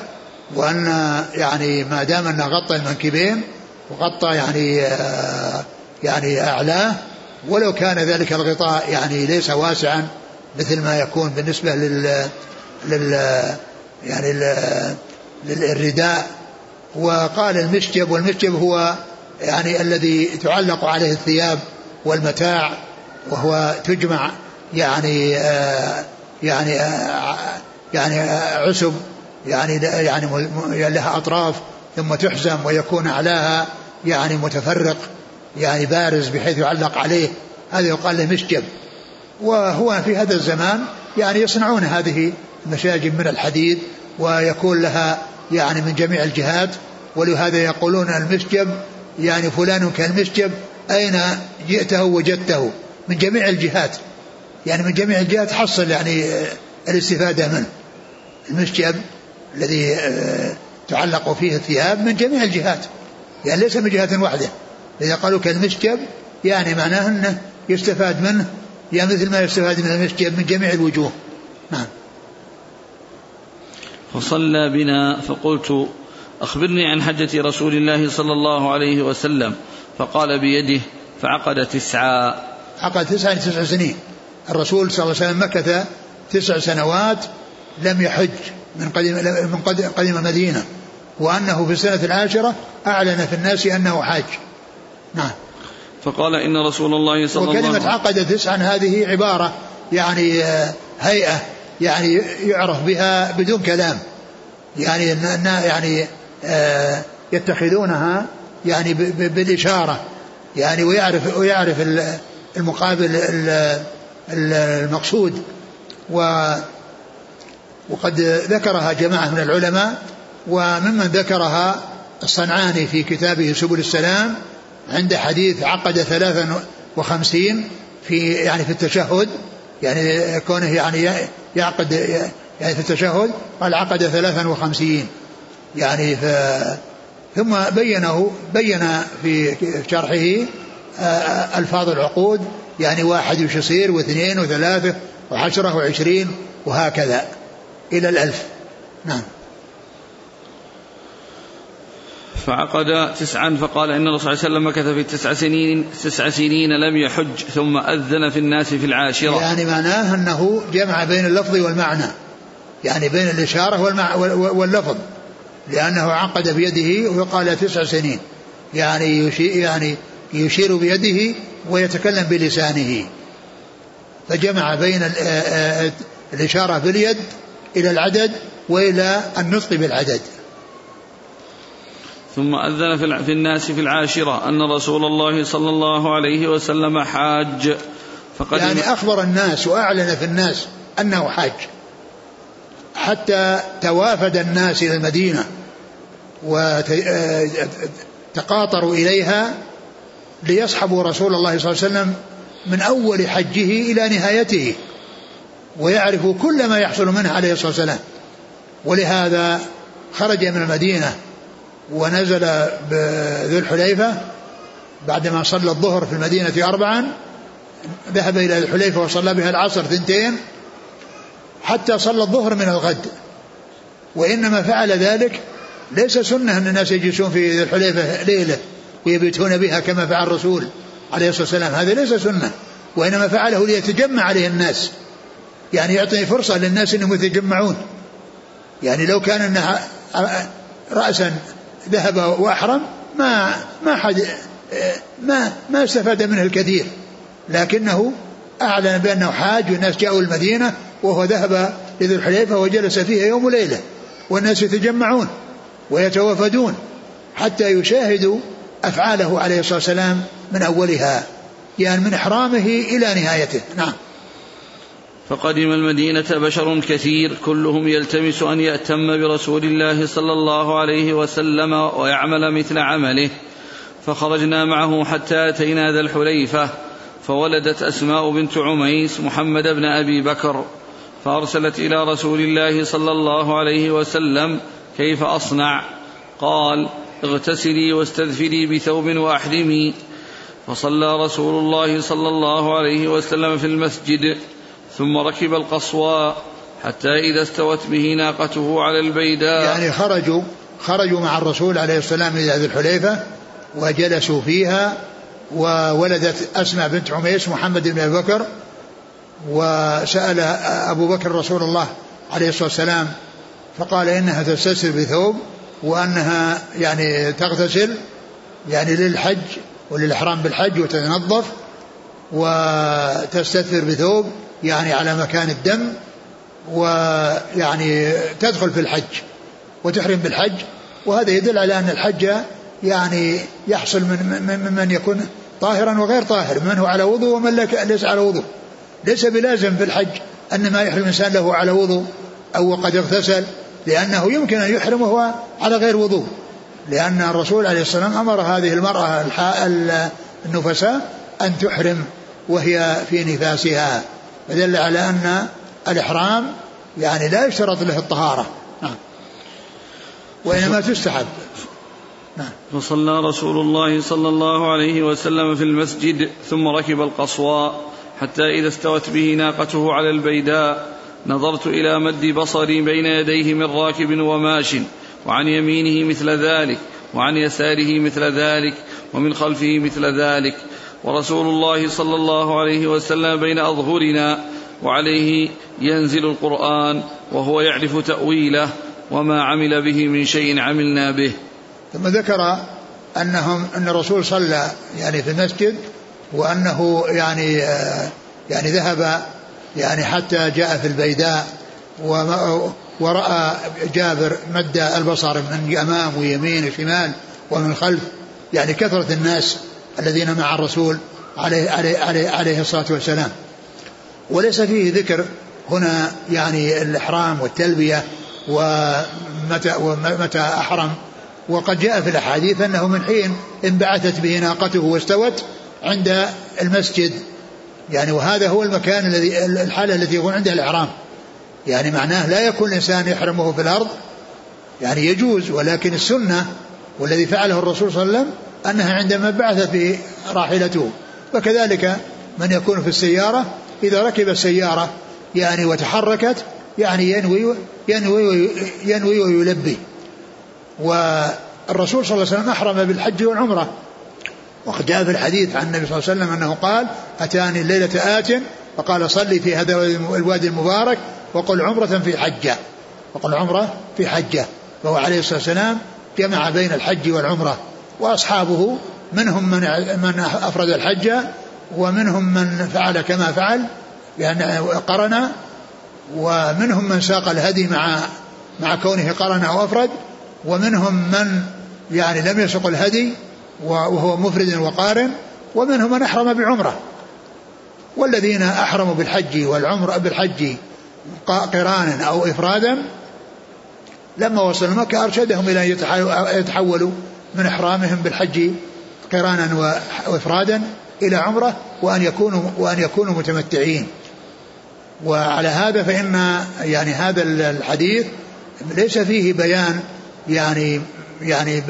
وأن يعني ما دام أنه غطى المنكبين وغطى يعني يعني أعلاه ولو كان ذلك الغطاء يعني ليس واسعا مثل ما يكون بالنسبة لل لل يعني للرداء. وقال المشجب والمشجب هو يعني الذي تعلق عليه الثياب والمتاع وهو تجمع يعني آه يعني آه يعني آه عسب يعني يعني لها أطراف ثم تحزم ويكون أعلاها. يعني متفرق يعني بارز بحيث يعلق عليه هذا يقال له مشجب. وهو في هذا الزمان يعني يصنعون هذه المشاجب من الحديد ويكون لها يعني من جميع الجهات ولهذا يقولون المشجب يعني فلان كالمشجب أين جئته وجدته؟ من جميع الجهات. يعني من جميع الجهات حصل يعني الاستفادة منه. المشجب الذي آه، تعلق فيه الثياب من جميع الجهات. يعني ليس من جهة واحدة. إذا قالوا كالمشجب يعني معناه أنه يستفاد منه يعني مثل ما يستفاد من المشجب من جميع الوجوه. نعم. فصلى بنا فقلت أخبرني عن حجة رسول الله صلى الله عليه وسلم فقال بيده فعقد تسعا عقد تسعا تسع سنين. الرسول صلى الله عليه وسلم مكث تسع سنوات لم يحج من قديم من قديم المدينة. وأنه في السنة العاشرة أعلن في الناس أنه حاج. نعم. فقال إن رسول الله صلى الله عليه وسلم وكلمة عقد تسعا هذه عبارة يعني آه، هيئة يعني يعرف بها بدون كلام. يعني يعني آه، يتخذونها يعني بالإشارة. يعني ويعرف ويعرف المقابل المقصود. و وقد ذكرها جماعة من العلماء وممن ذكرها الصنعاني في كتابه سبل السلام عند حديث عقد ثلاثا وخمسين في يعني في التشهد يعني كونه يعني يعقد يعني في التشهد قال عقد ثلاثا وخمسين. يعني ف ثم بينه بين في شرحه ألفاظ العقود يعني واحد وش يصير واثنين وثلاثة وعشرة وعشرين وهكذا إلى الألف. نعم. فعقد تسعا فقال إن الرسول صلى الله عليه وسلم مكث في تسع سنين تسع سنين لم يحج ثم أذن في الناس في العاشرة. يعني معناه أنه جمع بين اللفظ والمعنى. يعني بين الإشارة والمع واللفظ. لأنه عقد بيده وقال تسع سنين. يعني يشير يعني يشير بيده ويتكلم بلسانه. فجمع بين الإشارة باليد إلى العدد وإلى النطق بالعدد. ثم أذن في الناس في العاشرة أن رسول الله صلى الله عليه وسلم حاج. فقد يعني أخبر الناس وأعلن في الناس أنه حاج. حتى توافد الناس إلى المدينة وتقاطروا إليها ليصحبوا رسول الله صلى الله عليه وسلم من أول حجه إلى نهايته ويعرفوا كل ما يحصل منه عليه الصلاة والسلام. ولهذا خرج من المدينة ونزل بذي الحليفة بعدما صلى الظهر في المدينة أربعا ذهب إلى الحليفة وصلى بها العصر ثنتين حتى صلى الظهر من الغد. وإنما فعل ذلك ليس سنة أن الناس يجلسون في ذي الحليفة ليلة ويبيتون بها كما فعل الرسول عليه الصلاة والسلام. هذا ليس سنة وإنما فعله ليتجمع عليه الناس. يعني يعطي فرصة للناس أنهم يتجمعون. يعني لو كان أنها رأسا ذهب وأحرم ما ما حد ما ما استفاد منه الكثير. لكنه أعلن بأنه حاج والناس جاءوا المدينة وهو ذهب لذي الحليفة وجلس فيها يوم وليلة. والناس يتجمعون ويتوافدون حتى يشاهدوا أفعاله عليه الصلاة والسلام من أولها يعني من إحرامه إلى نهايته. نعم. فقدم المدينة بشر كثير كلهم يلتمس أن يأتم برسول الله صلى الله عليه وسلم ويعمل مثل عمله. فخرجنا معه حتى أتينا ذا الحليفة فولدت أسماء بنت عميس محمد بن أبي بكر. فأرسلت إلى رسول الله صلى الله عليه وسلم كيف أصنع؟ قال اغتسلي واستذفري بثوب وأحرمي فصلى رسول الله صلى الله عليه وسلم في المسجد. ثم ركب القصوى حتى إذا استوت به ناقته على البيداء. يعني خرجوا خرجوا مع الرسول عليه السلام إلى ذي الحليفة وجلسوا فيها وولدت أسماء بنت عميس محمد بن أبي بكر وسأل أبو بكر رسول الله عليه الصلاة والسلام فقال إنها تستسر بثوب وأنها يعني تغتسل يعني للحج وللإحرام بالحج وتتنظف وتستثر بثوب يعني على مكان الدم ويعني تدخل في الحج وتحرم بالحج وهذا يدل على أن الحج يعني يحصل من من, من يكون طاهرا وغير طاهر من هو على وضوء ومن ليس على وضوء. ليس بلازم في الحج أن ما يحرم الإنسان له على وضوء أو قد اغتسل لأنه يمكن أن يحرم وهو على غير وضوء. لأن الرسول عليه الصلاة والسلام أمر هذه المرأة النفساء أن تحرم وهي في نفاسها. فدل على أن الإحرام يعني لا يشترط له الطهارة. نعم. وإنما تستحب. نعم. فصلى رسول الله صلى الله عليه وسلم في المسجد ثم ركب القصواء حتى إذا استوت به ناقته على البيداء نظرت إلى مد بصري بين يديه من راكب وماش وعن يمينه مثل ذلك وعن يساره مثل ذلك ومن خلفه مثل ذلك. ورسول الله صلى الله عليه وسلم بين أظهرنا وعليه ينزل القرآن وهو يعرف تأويله وما عمل به من شيء عملنا به. ثم ذكر أنهم أن الرسول صلى يعني في المسجد وأنه يعني يعني ذهب يعني حتى جاء في البيداء ورأى جابر مد البصر من أمام ويمين وشمال ومن خلف يعني كثرة الناس. الذين مع الرسول عليه, عليه, عليه, عليه الصلاة والسلام. وليس فيه ذكر هنا يعني الإحرام والتلبية ومتى, ومتى أحرم. وقد جاء في الأحاديث أنه من حين انبعثت به ناقته واستوت عند المسجد. يعني وهذا هو المكان الذي الحالة التي يكون عندها الإحرام. يعني معناه لا يكون الإنسان يحرمه في الأرض. يعني يجوز ولكن السنة والذي فعله الرسول صلى الله عليه وسلم أنها عندما بعثت به راحلته. وكذلك من يكون في السيارة إذا ركب السيارة يعني وتحركت يعني ينوي ينوي ينوي ويلبي. والرسول صلى الله عليه وسلم أحرم بالحج والعمرة. وقد جاء في الحديث عن النبي صلى الله عليه وسلم أنه قال أتاني الليلة آت فقال صلي في هذا الوادي المبارك وقل عمرة في حجة. وقل عمرة في حجة. وهو عليه الصلاة والسلام جمع بين الحج والعمرة. وأصحابه منهم من من أفرد الحج ومنهم من فعل كما فعل يعني قرن ومنهم من ساق الهدي مع مع كونه قرن أو أفرد ومنهم من يعني لم يسق الهدي وهو مفرد وقارن ومنهم من أحرم بعمرة. والذين أحرموا بالحج والعمر بالحج قرانا أو إفرادا لما وصلوا مكة أرشدهم إلى أن يتحولوا من إحرامهم بالحج قرانا وإفرادا إلى عمرة وأن يكونوا وأن يكونوا متمتعين. وعلى هذا فإن يعني هذا الحديث ليس فيه بيان يعني يعني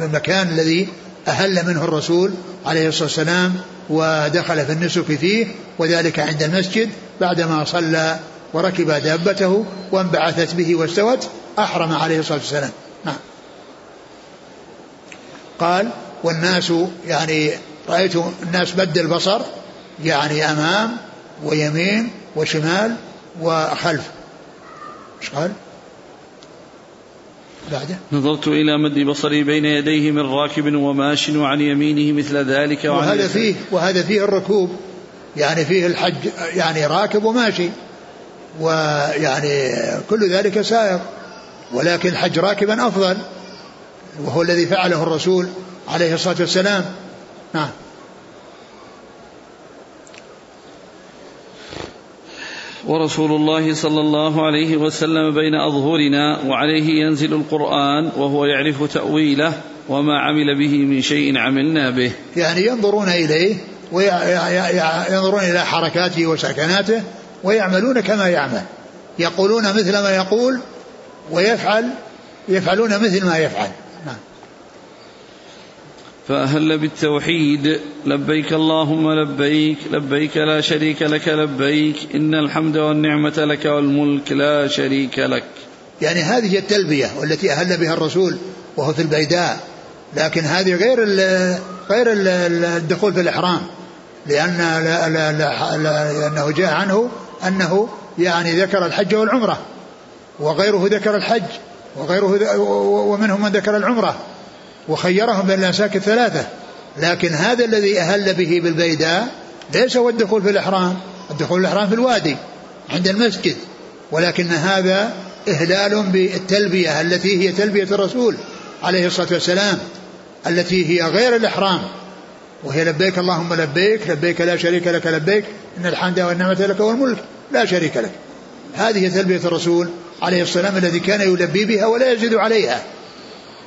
المكان الذي أهل منه الرسول عليه الصلاة والسلام ودخل في النسك فيه وذلك عند المسجد بعدما صلى وركب دابته وانبعثت به واستوت أحرم عليه الصلاة والسلام. نعم. قال والناس يعني رأيت الناس بد البصر يعني أمام ويمين وشمال وخلف. إيش قال؟ بعده. نظرت إلى مد بصري بين يديه من راكب وماش وعن يمينه مثل ذلك وعن وهذا فيه وهذا فيه الركوب. يعني فيه الحج يعني راكب وماشي. ويعني كل ذلك سائر. ولكن الحج راكبا أفضل. وهو الذي فعله الرسول عليه الصلاة والسلام. نعم. ورسول الله صلى الله عليه وسلم بين أظهرنا وعليه ينزل القرآن وهو يعرف تأويله وما عمل به من شيء عملنا به. يعني ينظرون إليه وينظرون إلى حركاته وسكناته ويعملون كما يعمل. يقولون مثل ما يقول ويفعل يفعلون مثل ما يفعل. نعم. فأهل بالتوحيد لبيك اللهم لبيك لبيك لا شريك لك لبيك إن الحمد والنعمة لك والملك لا شريك لك. يعني هذه التلبية والتي أهل بها الرسول وهو في البيداء لكن هذه غير ال غير ال الدخول في الإحرام لأن لأنه جاء عنه أنه يعني ذكر الحج والعمرة وغيره ذكر الحج. وغيره ومنهم من ذكر العمرة وخيرهم بين الأنساك الثلاثة. لكن هذا الذي أهل به بالبيداء ليس هو الدخول في الإحرام. الدخول في الإحرام في الوادي عند المسجد. ولكن هذا إهلال بالتلبية التي هي تلبية الرسول عليه الصلاة والسلام التي هي غير الإحرام. وهي لبيك اللهم لبيك لبيك لا شريك لك لبيك إن الحمد والنعمة لك والملك لا شريك لك. هذه تلبية الرسول عليه السلام الذي كان يلبي بها ولا يزيد عليها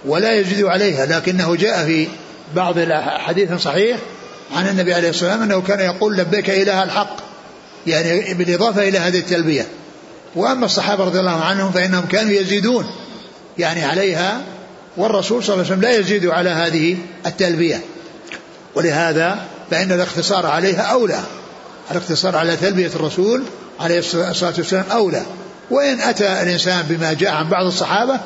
ولا يزيد عليها لكنه جاء في بعض حديث صحيح عن النبي عليه الصلاة والسلام أنه كان يقول لبيك إله الحق يعني بالإضافة إلى هذه التلبية. وأما الصحابة رضي الله عنهم فإنهم كانوا يزيدون يعني عليها والرسول صلى الله عليه وسلم لا يزيد على هذه التلبية. ولهذا فإن الاقتصار عليها أولى الاقتصار على تلبية الرسول عليه الصلاة والسلام أولى. وإن أتى الإنسان بما جاء عن بعض الصحابة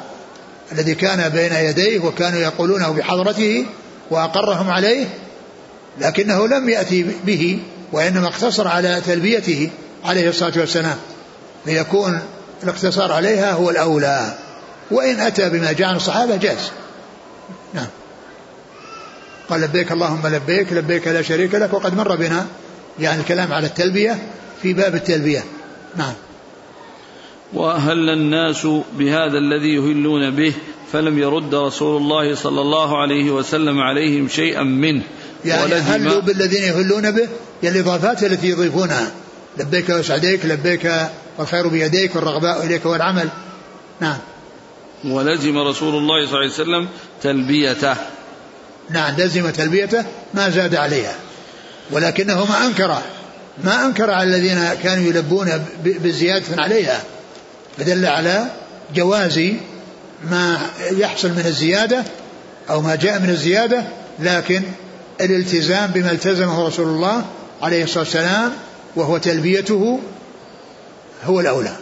الذي كان بين يديه وكانوا يقولونه بحضرته وأقرهم عليه لكنه لم يأتي به وإنما اقتصر على تلبيته عليه الصلاة والسلام فيكون الاقتصار عليها هو الأولى. وإن أتى بما جاء عن الصحابة جاز. نعم. قال لبيك اللهم لبيك لبيك لا شريك لك وقد مر بنا يعني الكلام على التلبية في باب التلبية. نعم. وأهل الناس بهذا الذي يهلون به فلم يرد رسول الله صلى الله عليه وسلم عليهم شيئا منه. يعني هلوا بالذين يهلون به؟ الإضافات التي يضيفونها. لبيك وسعديك لبيك والخير بيديك والرغباء إليك والعمل. نعم. ولزم رسول الله صلى الله عليه وسلم تلبيته. نعم لزم تلبيته ما زاد عليها. ولكنه ما أنكر ما أنكر على الذين كانوا يلبون بزيادة عليها. فدل على جواز ما يحصل من الزيادة أو ما جاء من الزيادة لكن الالتزام بما التزمه رسول الله عليه الصلاة والسلام وهو تلبيته هو الأولى.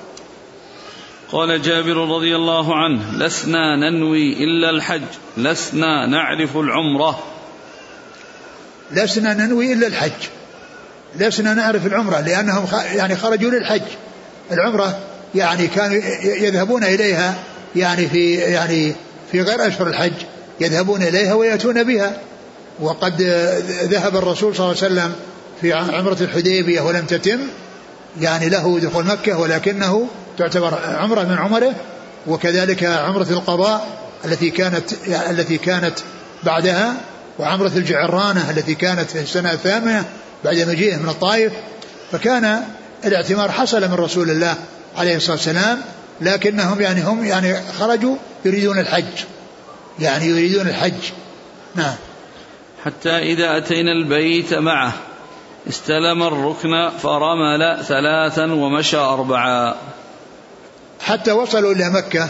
قال جابر رضي الله عنه لسنا ننوي إلا الحج لسنا نعرف العمرة. لسنا ننوي إلا الحج لسنا نعرف العمرة لأنهم يعني خرجوا للحج. العمرة يعني كانوا يذهبون إليها يعني في يعني في غير أشهر الحج يذهبون إليها ويأتون بها. وقد ذهب الرسول صلى الله عليه وسلم في عمرة الحديبية ولم تتم يعني له دخول مكة ولكنه تعتبر عمرة من عمره وكذلك عمرة القضاء التي كانت التي كانت بعدها وعمرة الجعرانة التي كانت في السنة الثامنة بعد مجيئه من الطائف. فكان الاعتمار حصل من رسول الله عليه الصلاة والسلام لكنهم يعني هم يعني خرجوا يريدون الحج. يعني يريدون الحج. نعم. حتى إذا أتينا البيت معه استلم الركن فرمل ثلاثا ومشى أربعا. حتى وصلوا إلى مكة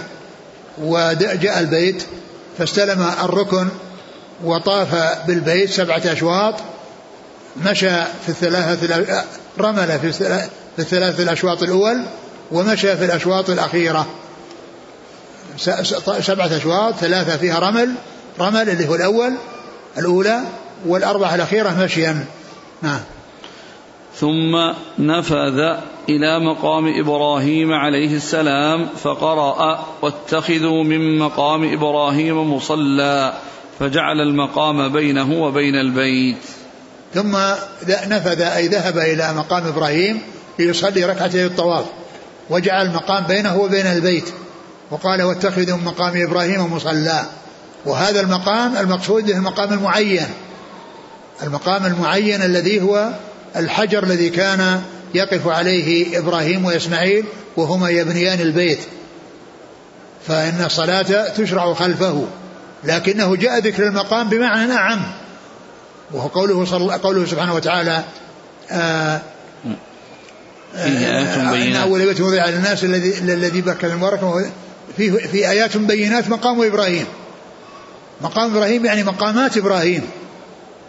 وجاء البيت فاستلم الركن وطاف بالبيت سبعة أشواط مشى في الثلاثة رمل في الثلاثة الأشواط الأول ومشى في الأشواط الأخيرة. سبعة أشواط ثلاثة فيها رمل رمل اللي هو الأول الأولى والأربعة الأخيرة مشيا. نعم. ثم نفذ إلى مقام إبراهيم عليه السلام فقرأ واتخذوا من مقام إبراهيم مصلى فجعل المقام بينه وبين البيت. ثم نفذ أي ذهب إلى مقام إبراهيم ليصلي ركعتي الطواف. وجعل المقام بينه وبين البيت. وقال واتخذوا من مقام إبراهيم مصلى. وهذا المقام المقصود به المقام المعين. المقام المعين الذي هو الحجر الذي كان يقف عليه إبراهيم وإسماعيل وهما يبنيان البيت. فإن الصلاة تشرع خلفه. لكنه جاء ذكر المقام بمعنى أعم وهو قوله, صل... قوله سبحانه وتعالى آه فيه آيات آه، بينات. أول بيت وضع للناس الذي الذي بكى مباركا فيه في آيات بينات مقام إبراهيم. مقام إبراهيم يعني مقامات إبراهيم.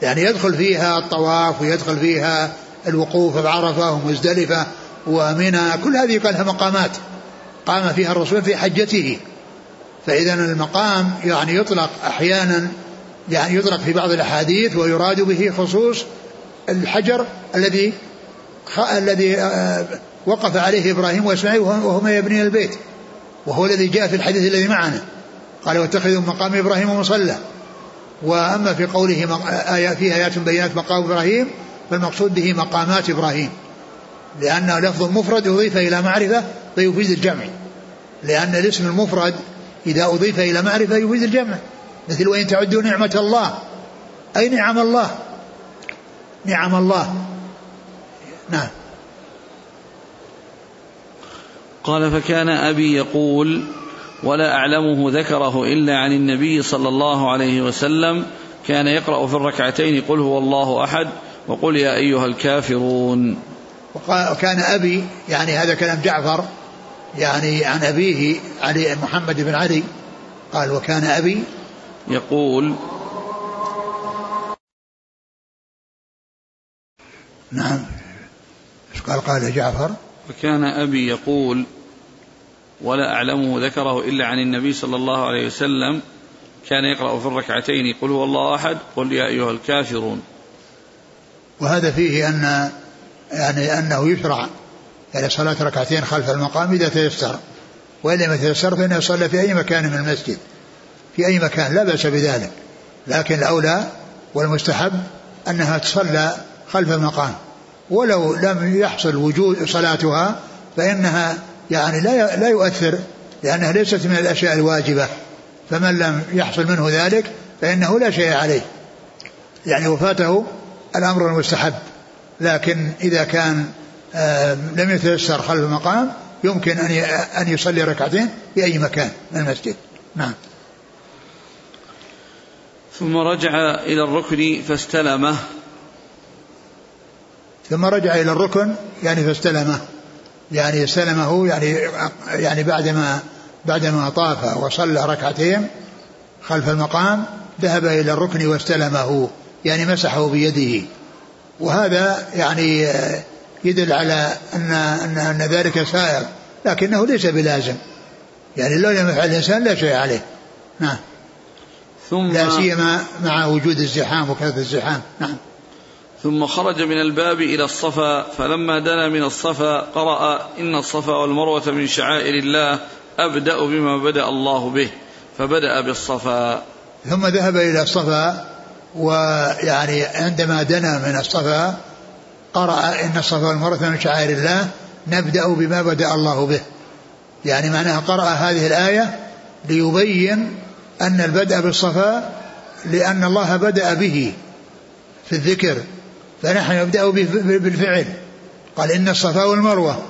يعني يدخل فيها الطواف ويدخل فيها الوقوف بعرفة ومزدلفة ومنى. كل هذه قالها مقامات. قام فيها الرسول في حجته. فإذا المقام يعني يطلق أحيانا يعني يطلق في بعض الأحاديث ويراد به خصوص الحجر الذي الذي آه، وقف عليه إبراهيم وإسماعيل وهما يبنين البيت. وهو الذي جاء في الحديث الذي معنا. قال واتخذوا مقام إبراهيم مصلى. وأما في قوله آية فيها آيات بينات مقام إبراهيم فالمقصود به مقامات إبراهيم. لأنه لفظ مفرد أضيف إلى معرفة فيفيد الجمع. لأن الاسم المفرد إذا أضيف إلى معرفة يفيد الجمع. مثل وإن تعدوا نعمة الله. أي نعم الله؟ نعم الله. نعم. قال فكان أبي يقول ولا أعلمه ذكره إلا عن النبي صلى الله عليه وسلم كان يقرأ في الركعتين قل هو الله أحد وقل يا أيها الكافرون. وكان أبي يعني هذا كلام جعفر يعني عن أبيه علي محمد بن علي قال وكان أبي يقول نعم. قال قال جعفر وكان أبي يقول ولا أعلمه ذكره إلا عن النبي صلى الله عليه وسلم كان يقرأ في الركعتين قل هو الله أحد قل يا أيها الكافرون. وهذا فيه أن يعني أنه يشرع يعني صلاة ركعتين خلف المقام إذا تيسر وإن لم يتيسر فإنه يصلى في أي مكان من المسجد في أي مكان لا بأس بذلك لكن الأولى والمستحب أنها تصلى خلف المقام. ولو لم يحصل وجود صلاتها فإنها يعني لا لا يؤثر لأنها ليست من الأشياء الواجبة. فمن لم يحصل منه ذلك فإنه لا شيء عليه. يعني وفاته الأمر المستحب. لكن إذا كان آه، لم يتيسر خلف المقام يمكن أن أن يصلي ركعتين في أي مكان من المسجد. نعم. ثم رجع إلى الركن فاستلمه. ثم رجع إلى الركن يعني فاستلمه. يعني استلمه يعني يعني بعدما بعدما طاف وصلى ركعتين خلف المقام ذهب إلى الركن واستلمه يعني مسحه بيده. وهذا يعني يدل على أن أن, أن ذلك سائر لكنه ليس بلازم. يعني لو لم يفعل الإنسان لا شيء عليه. نعم. ثم لا سيما مع وجود الزحام وكثرة الزحام. نعم. ثم خرج من الباب إلى الصفا فلما دنا من الصفا قرأ إن الصفا والمروة من شعائر الله أبدأ بما بدأ الله به فبدأ بالصفا. ثم ذهب إلى الصفا ويعني عندما دنا من الصفا قرأ إن الصفا والمروة من شعائر الله نبدأ بما بدأ الله به. يعني معناها قرأ هذه الآية ليبين أن البدء بالصفا لأن الله بدأ به في الذكر. فنحن نبدأ بالفعل. قال إن الصفا والمروة.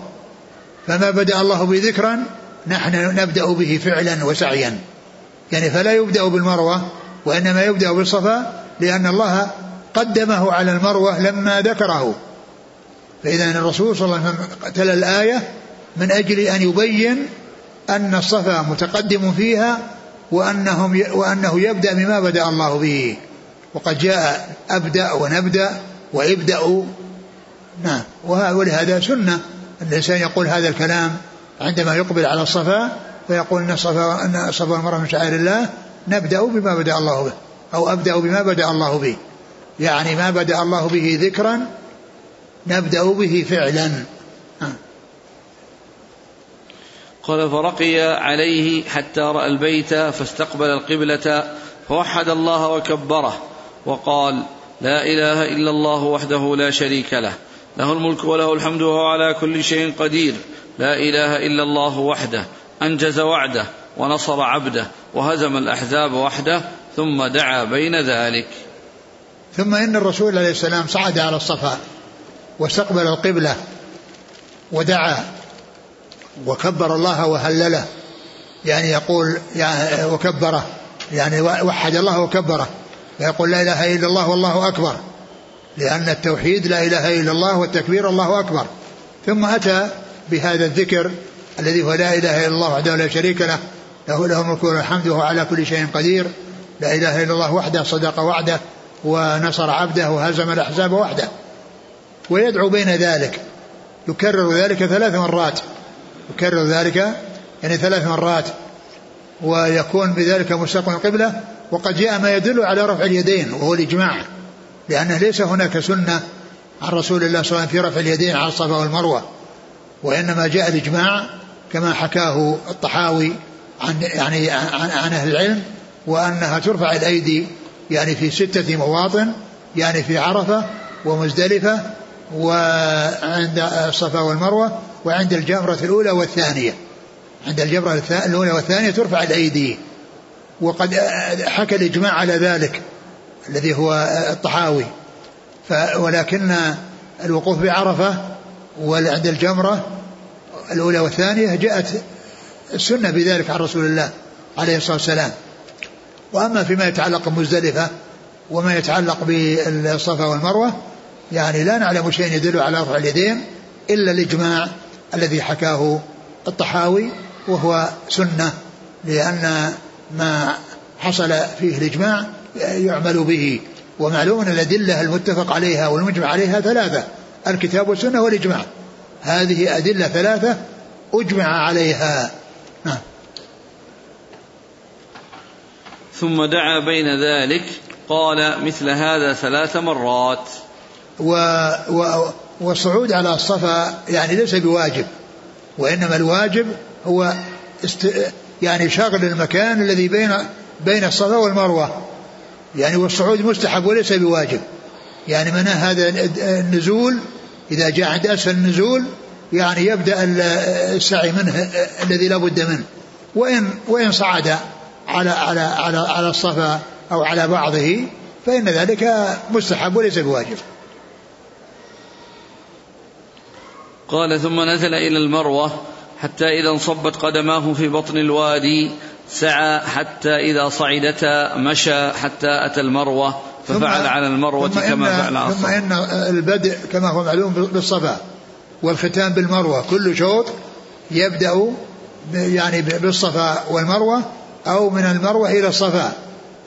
فما بدأ الله بذكرا نحن نبدأ به فعلا وسعيا. يعني فلا يبدأ بالمروة وإنما يبدأ بالصفا لأن الله قدمه على المروة لما ذكره. فإذا الرسول صلى الله عليه وسلم تلا الآية من أجل أن يبين أن الصفا متقدم فيها وأنهم وأنه يبدأ بما بدأ الله به. وقد جاء أبدأ ونبدأ وإبدأوا. نعم ولهذا سنة. الإنسان يقول هذا الكلام عندما يقبل على الصفا فيقول أن الصفا أن الصفا والمروة من شعائر الله نبدأ بما بدأ الله به أو أبدأ بما بدأ الله به. يعني ما بدأ الله به ذكرا نبدأ به فعلا. قال فرقي عليه حتى رأى البيت فاستقبل القبلة فوحد الله وكبره وقال لا إله إلا الله وحده لا شريك له. له الملك وله الحمد وهو على كل شيء قدير. لا إله إلا الله وحده. أنجز وعده ونصر عبده وهزم الأحزاب وحده ثم دعا بين ذلك. ثم إن الرسول عليه السلام صعد على الصفا واستقبل القبلة ودعا وكبر الله وهلله. يعني يقول يعني وكبره. يعني وحد الله وكبره. ويقول لا إله إلا الله والله أكبر. لأن التوحيد لا إله إلا الله والتكبير الله أكبر. ثم أتى بهذا الذكر الذي هو لا إله إلا الله وحده لا شريك له. له له الملك والحمد وهو على كل شيء قدير. لا إله إلا الله وحده صدق وعده ونصر عبده وهزم الأحزاب وحده. ويدعو بين ذلك. يكرر ذلك ثلاث مرات. يكرر ذلك يعني ثلاث مرات. ويكون بذلك مستقبل القبلة وقد جاء ما يدل على رفع اليدين وهو الإجماع لأنه ليس هناك سنة عن رسول الله صلى الله عليه وسلم في رفع اليدين على الصفا والمروة وإنما جاء الإجماع كما حكاه الطحاوي عن يعني عن, عن أهل العلم وأنها ترفع الأيدي يعني في ستة مواطن يعني في عرفة ومزدلفة وعند الصفا والمروة وعند الجمرة الأولى والثانية. عند الجمرة الأولى والثانية ترفع الأيدي. وقد حكى الإجماع على ذلك الذي هو الطحاوي. ولكن الوقوف بعرفة وعند الجمرة الأولى والثانية جاءت السنة بذلك عن رسول الله عليه الصلاة والسلام. وأما فيما يتعلق بمزدلفة وما يتعلق بالصفا والمروة يعني لا نعلم شيء يدل على رفع اليدين إلا الإجماع الذي حكاه الطحاوي وهو سنة لأن ما حصل فيه الإجماع يعمل به ومعلوم أن الأدلة المتفق عليها والمجمع عليها ثلاثة الكتاب والسنة والإجماع. هذه أدلة ثلاثة أجمع عليها. نعم. ثم دعا بين ذلك قال مثل هذا ثلاث مرات. و و والصعود على الصفا يعني ليس بواجب وإنما الواجب هو است يعني شغل المكان الذي بين بين الصفا والمروة. يعني والصعود مستحب وليس بواجب. يعني من هذا النزول إذا جاء عند أسفل النزول يعني يبدأ السعي منه الذي لا بد منه. وإن وإن صعد على على على على الصفا أو على بعضه فإن ذلك مستحب وليس بواجب. قال ثم نزل إلى المروة حتى إذا انصبت قدماه في بطن الوادي سعى حتى إذا صعدتا مشى حتى أتى المروة ففعل على المروة كما فعل على ثم إن البدء كما هو معلوم بالصفا والختام بالمروة كل شوط يبدأ يعني بالصفا والمروة أو من المروة إلى الصفا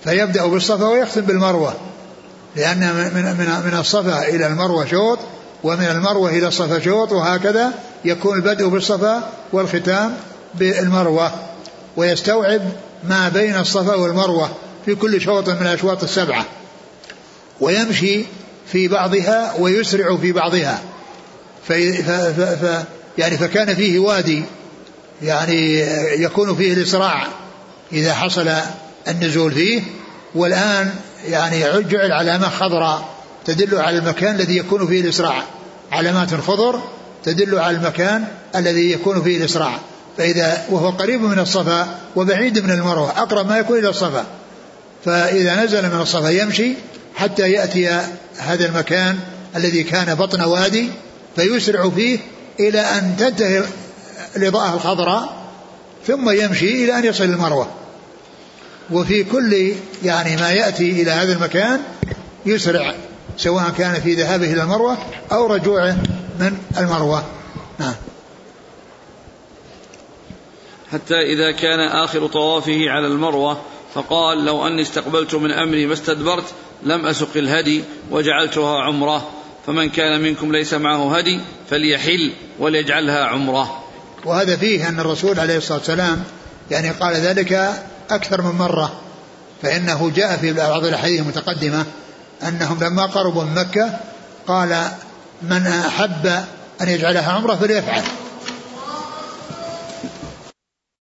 فيبدأ بالصفا ويختم بالمروة لأن من من من الصفا إلى المروة شوط ومن المروة إلى الصفا شوط وهكذا يكون البدء بالصفا والختام بالمروة ويستوعب ما بين الصفا والمروة في كل شوط من الأشواط السبعة. ويمشي في بعضها ويسرع في بعضها. في ف ف ف يعني فكان فيه وادي يعني يكون فيه الإسراع إذا حصل النزول فيه. والآن يعني جعل علامة خضراء تدل على المكان الذي يكون فيه الإسراع علامات خضر تدل على المكان الذي يكون فيه الإسراع. فإذا وهو قريب من الصفا وبعيد من المروة أقرب ما يكون إلى الصفا. فإذا نزل من الصفا يمشي حتى يأتي هذا المكان الذي كان بطن وادي فيسرع فيه إلى أن تنتهي الإضاءة الخضراء ثم يمشي إلى أن يصل المروة. وفي كل يعني ما يأتي إلى هذا المكان يسرع سواء كان في ذهابه إلى المروة أو رجوعه من المروة. نعم. حتى إذا كان آخر طوافه على المروة فقال لو أني استقبلت من أمري ما استدبرت لم أسق الهدي وجعلتها عمرة. فمن كان منكم ليس معه هدي فليحل وليجعلها عمرة. وهذا فيه أن الرسول عليه الصلاة والسلام يعني قال ذلك أكثر من مرة. فإنه جاء في بعض الأحاديث المتقدمة أنهم لما قربوا من مكة قال من أحب أن يجعلها عمرة فليفعل.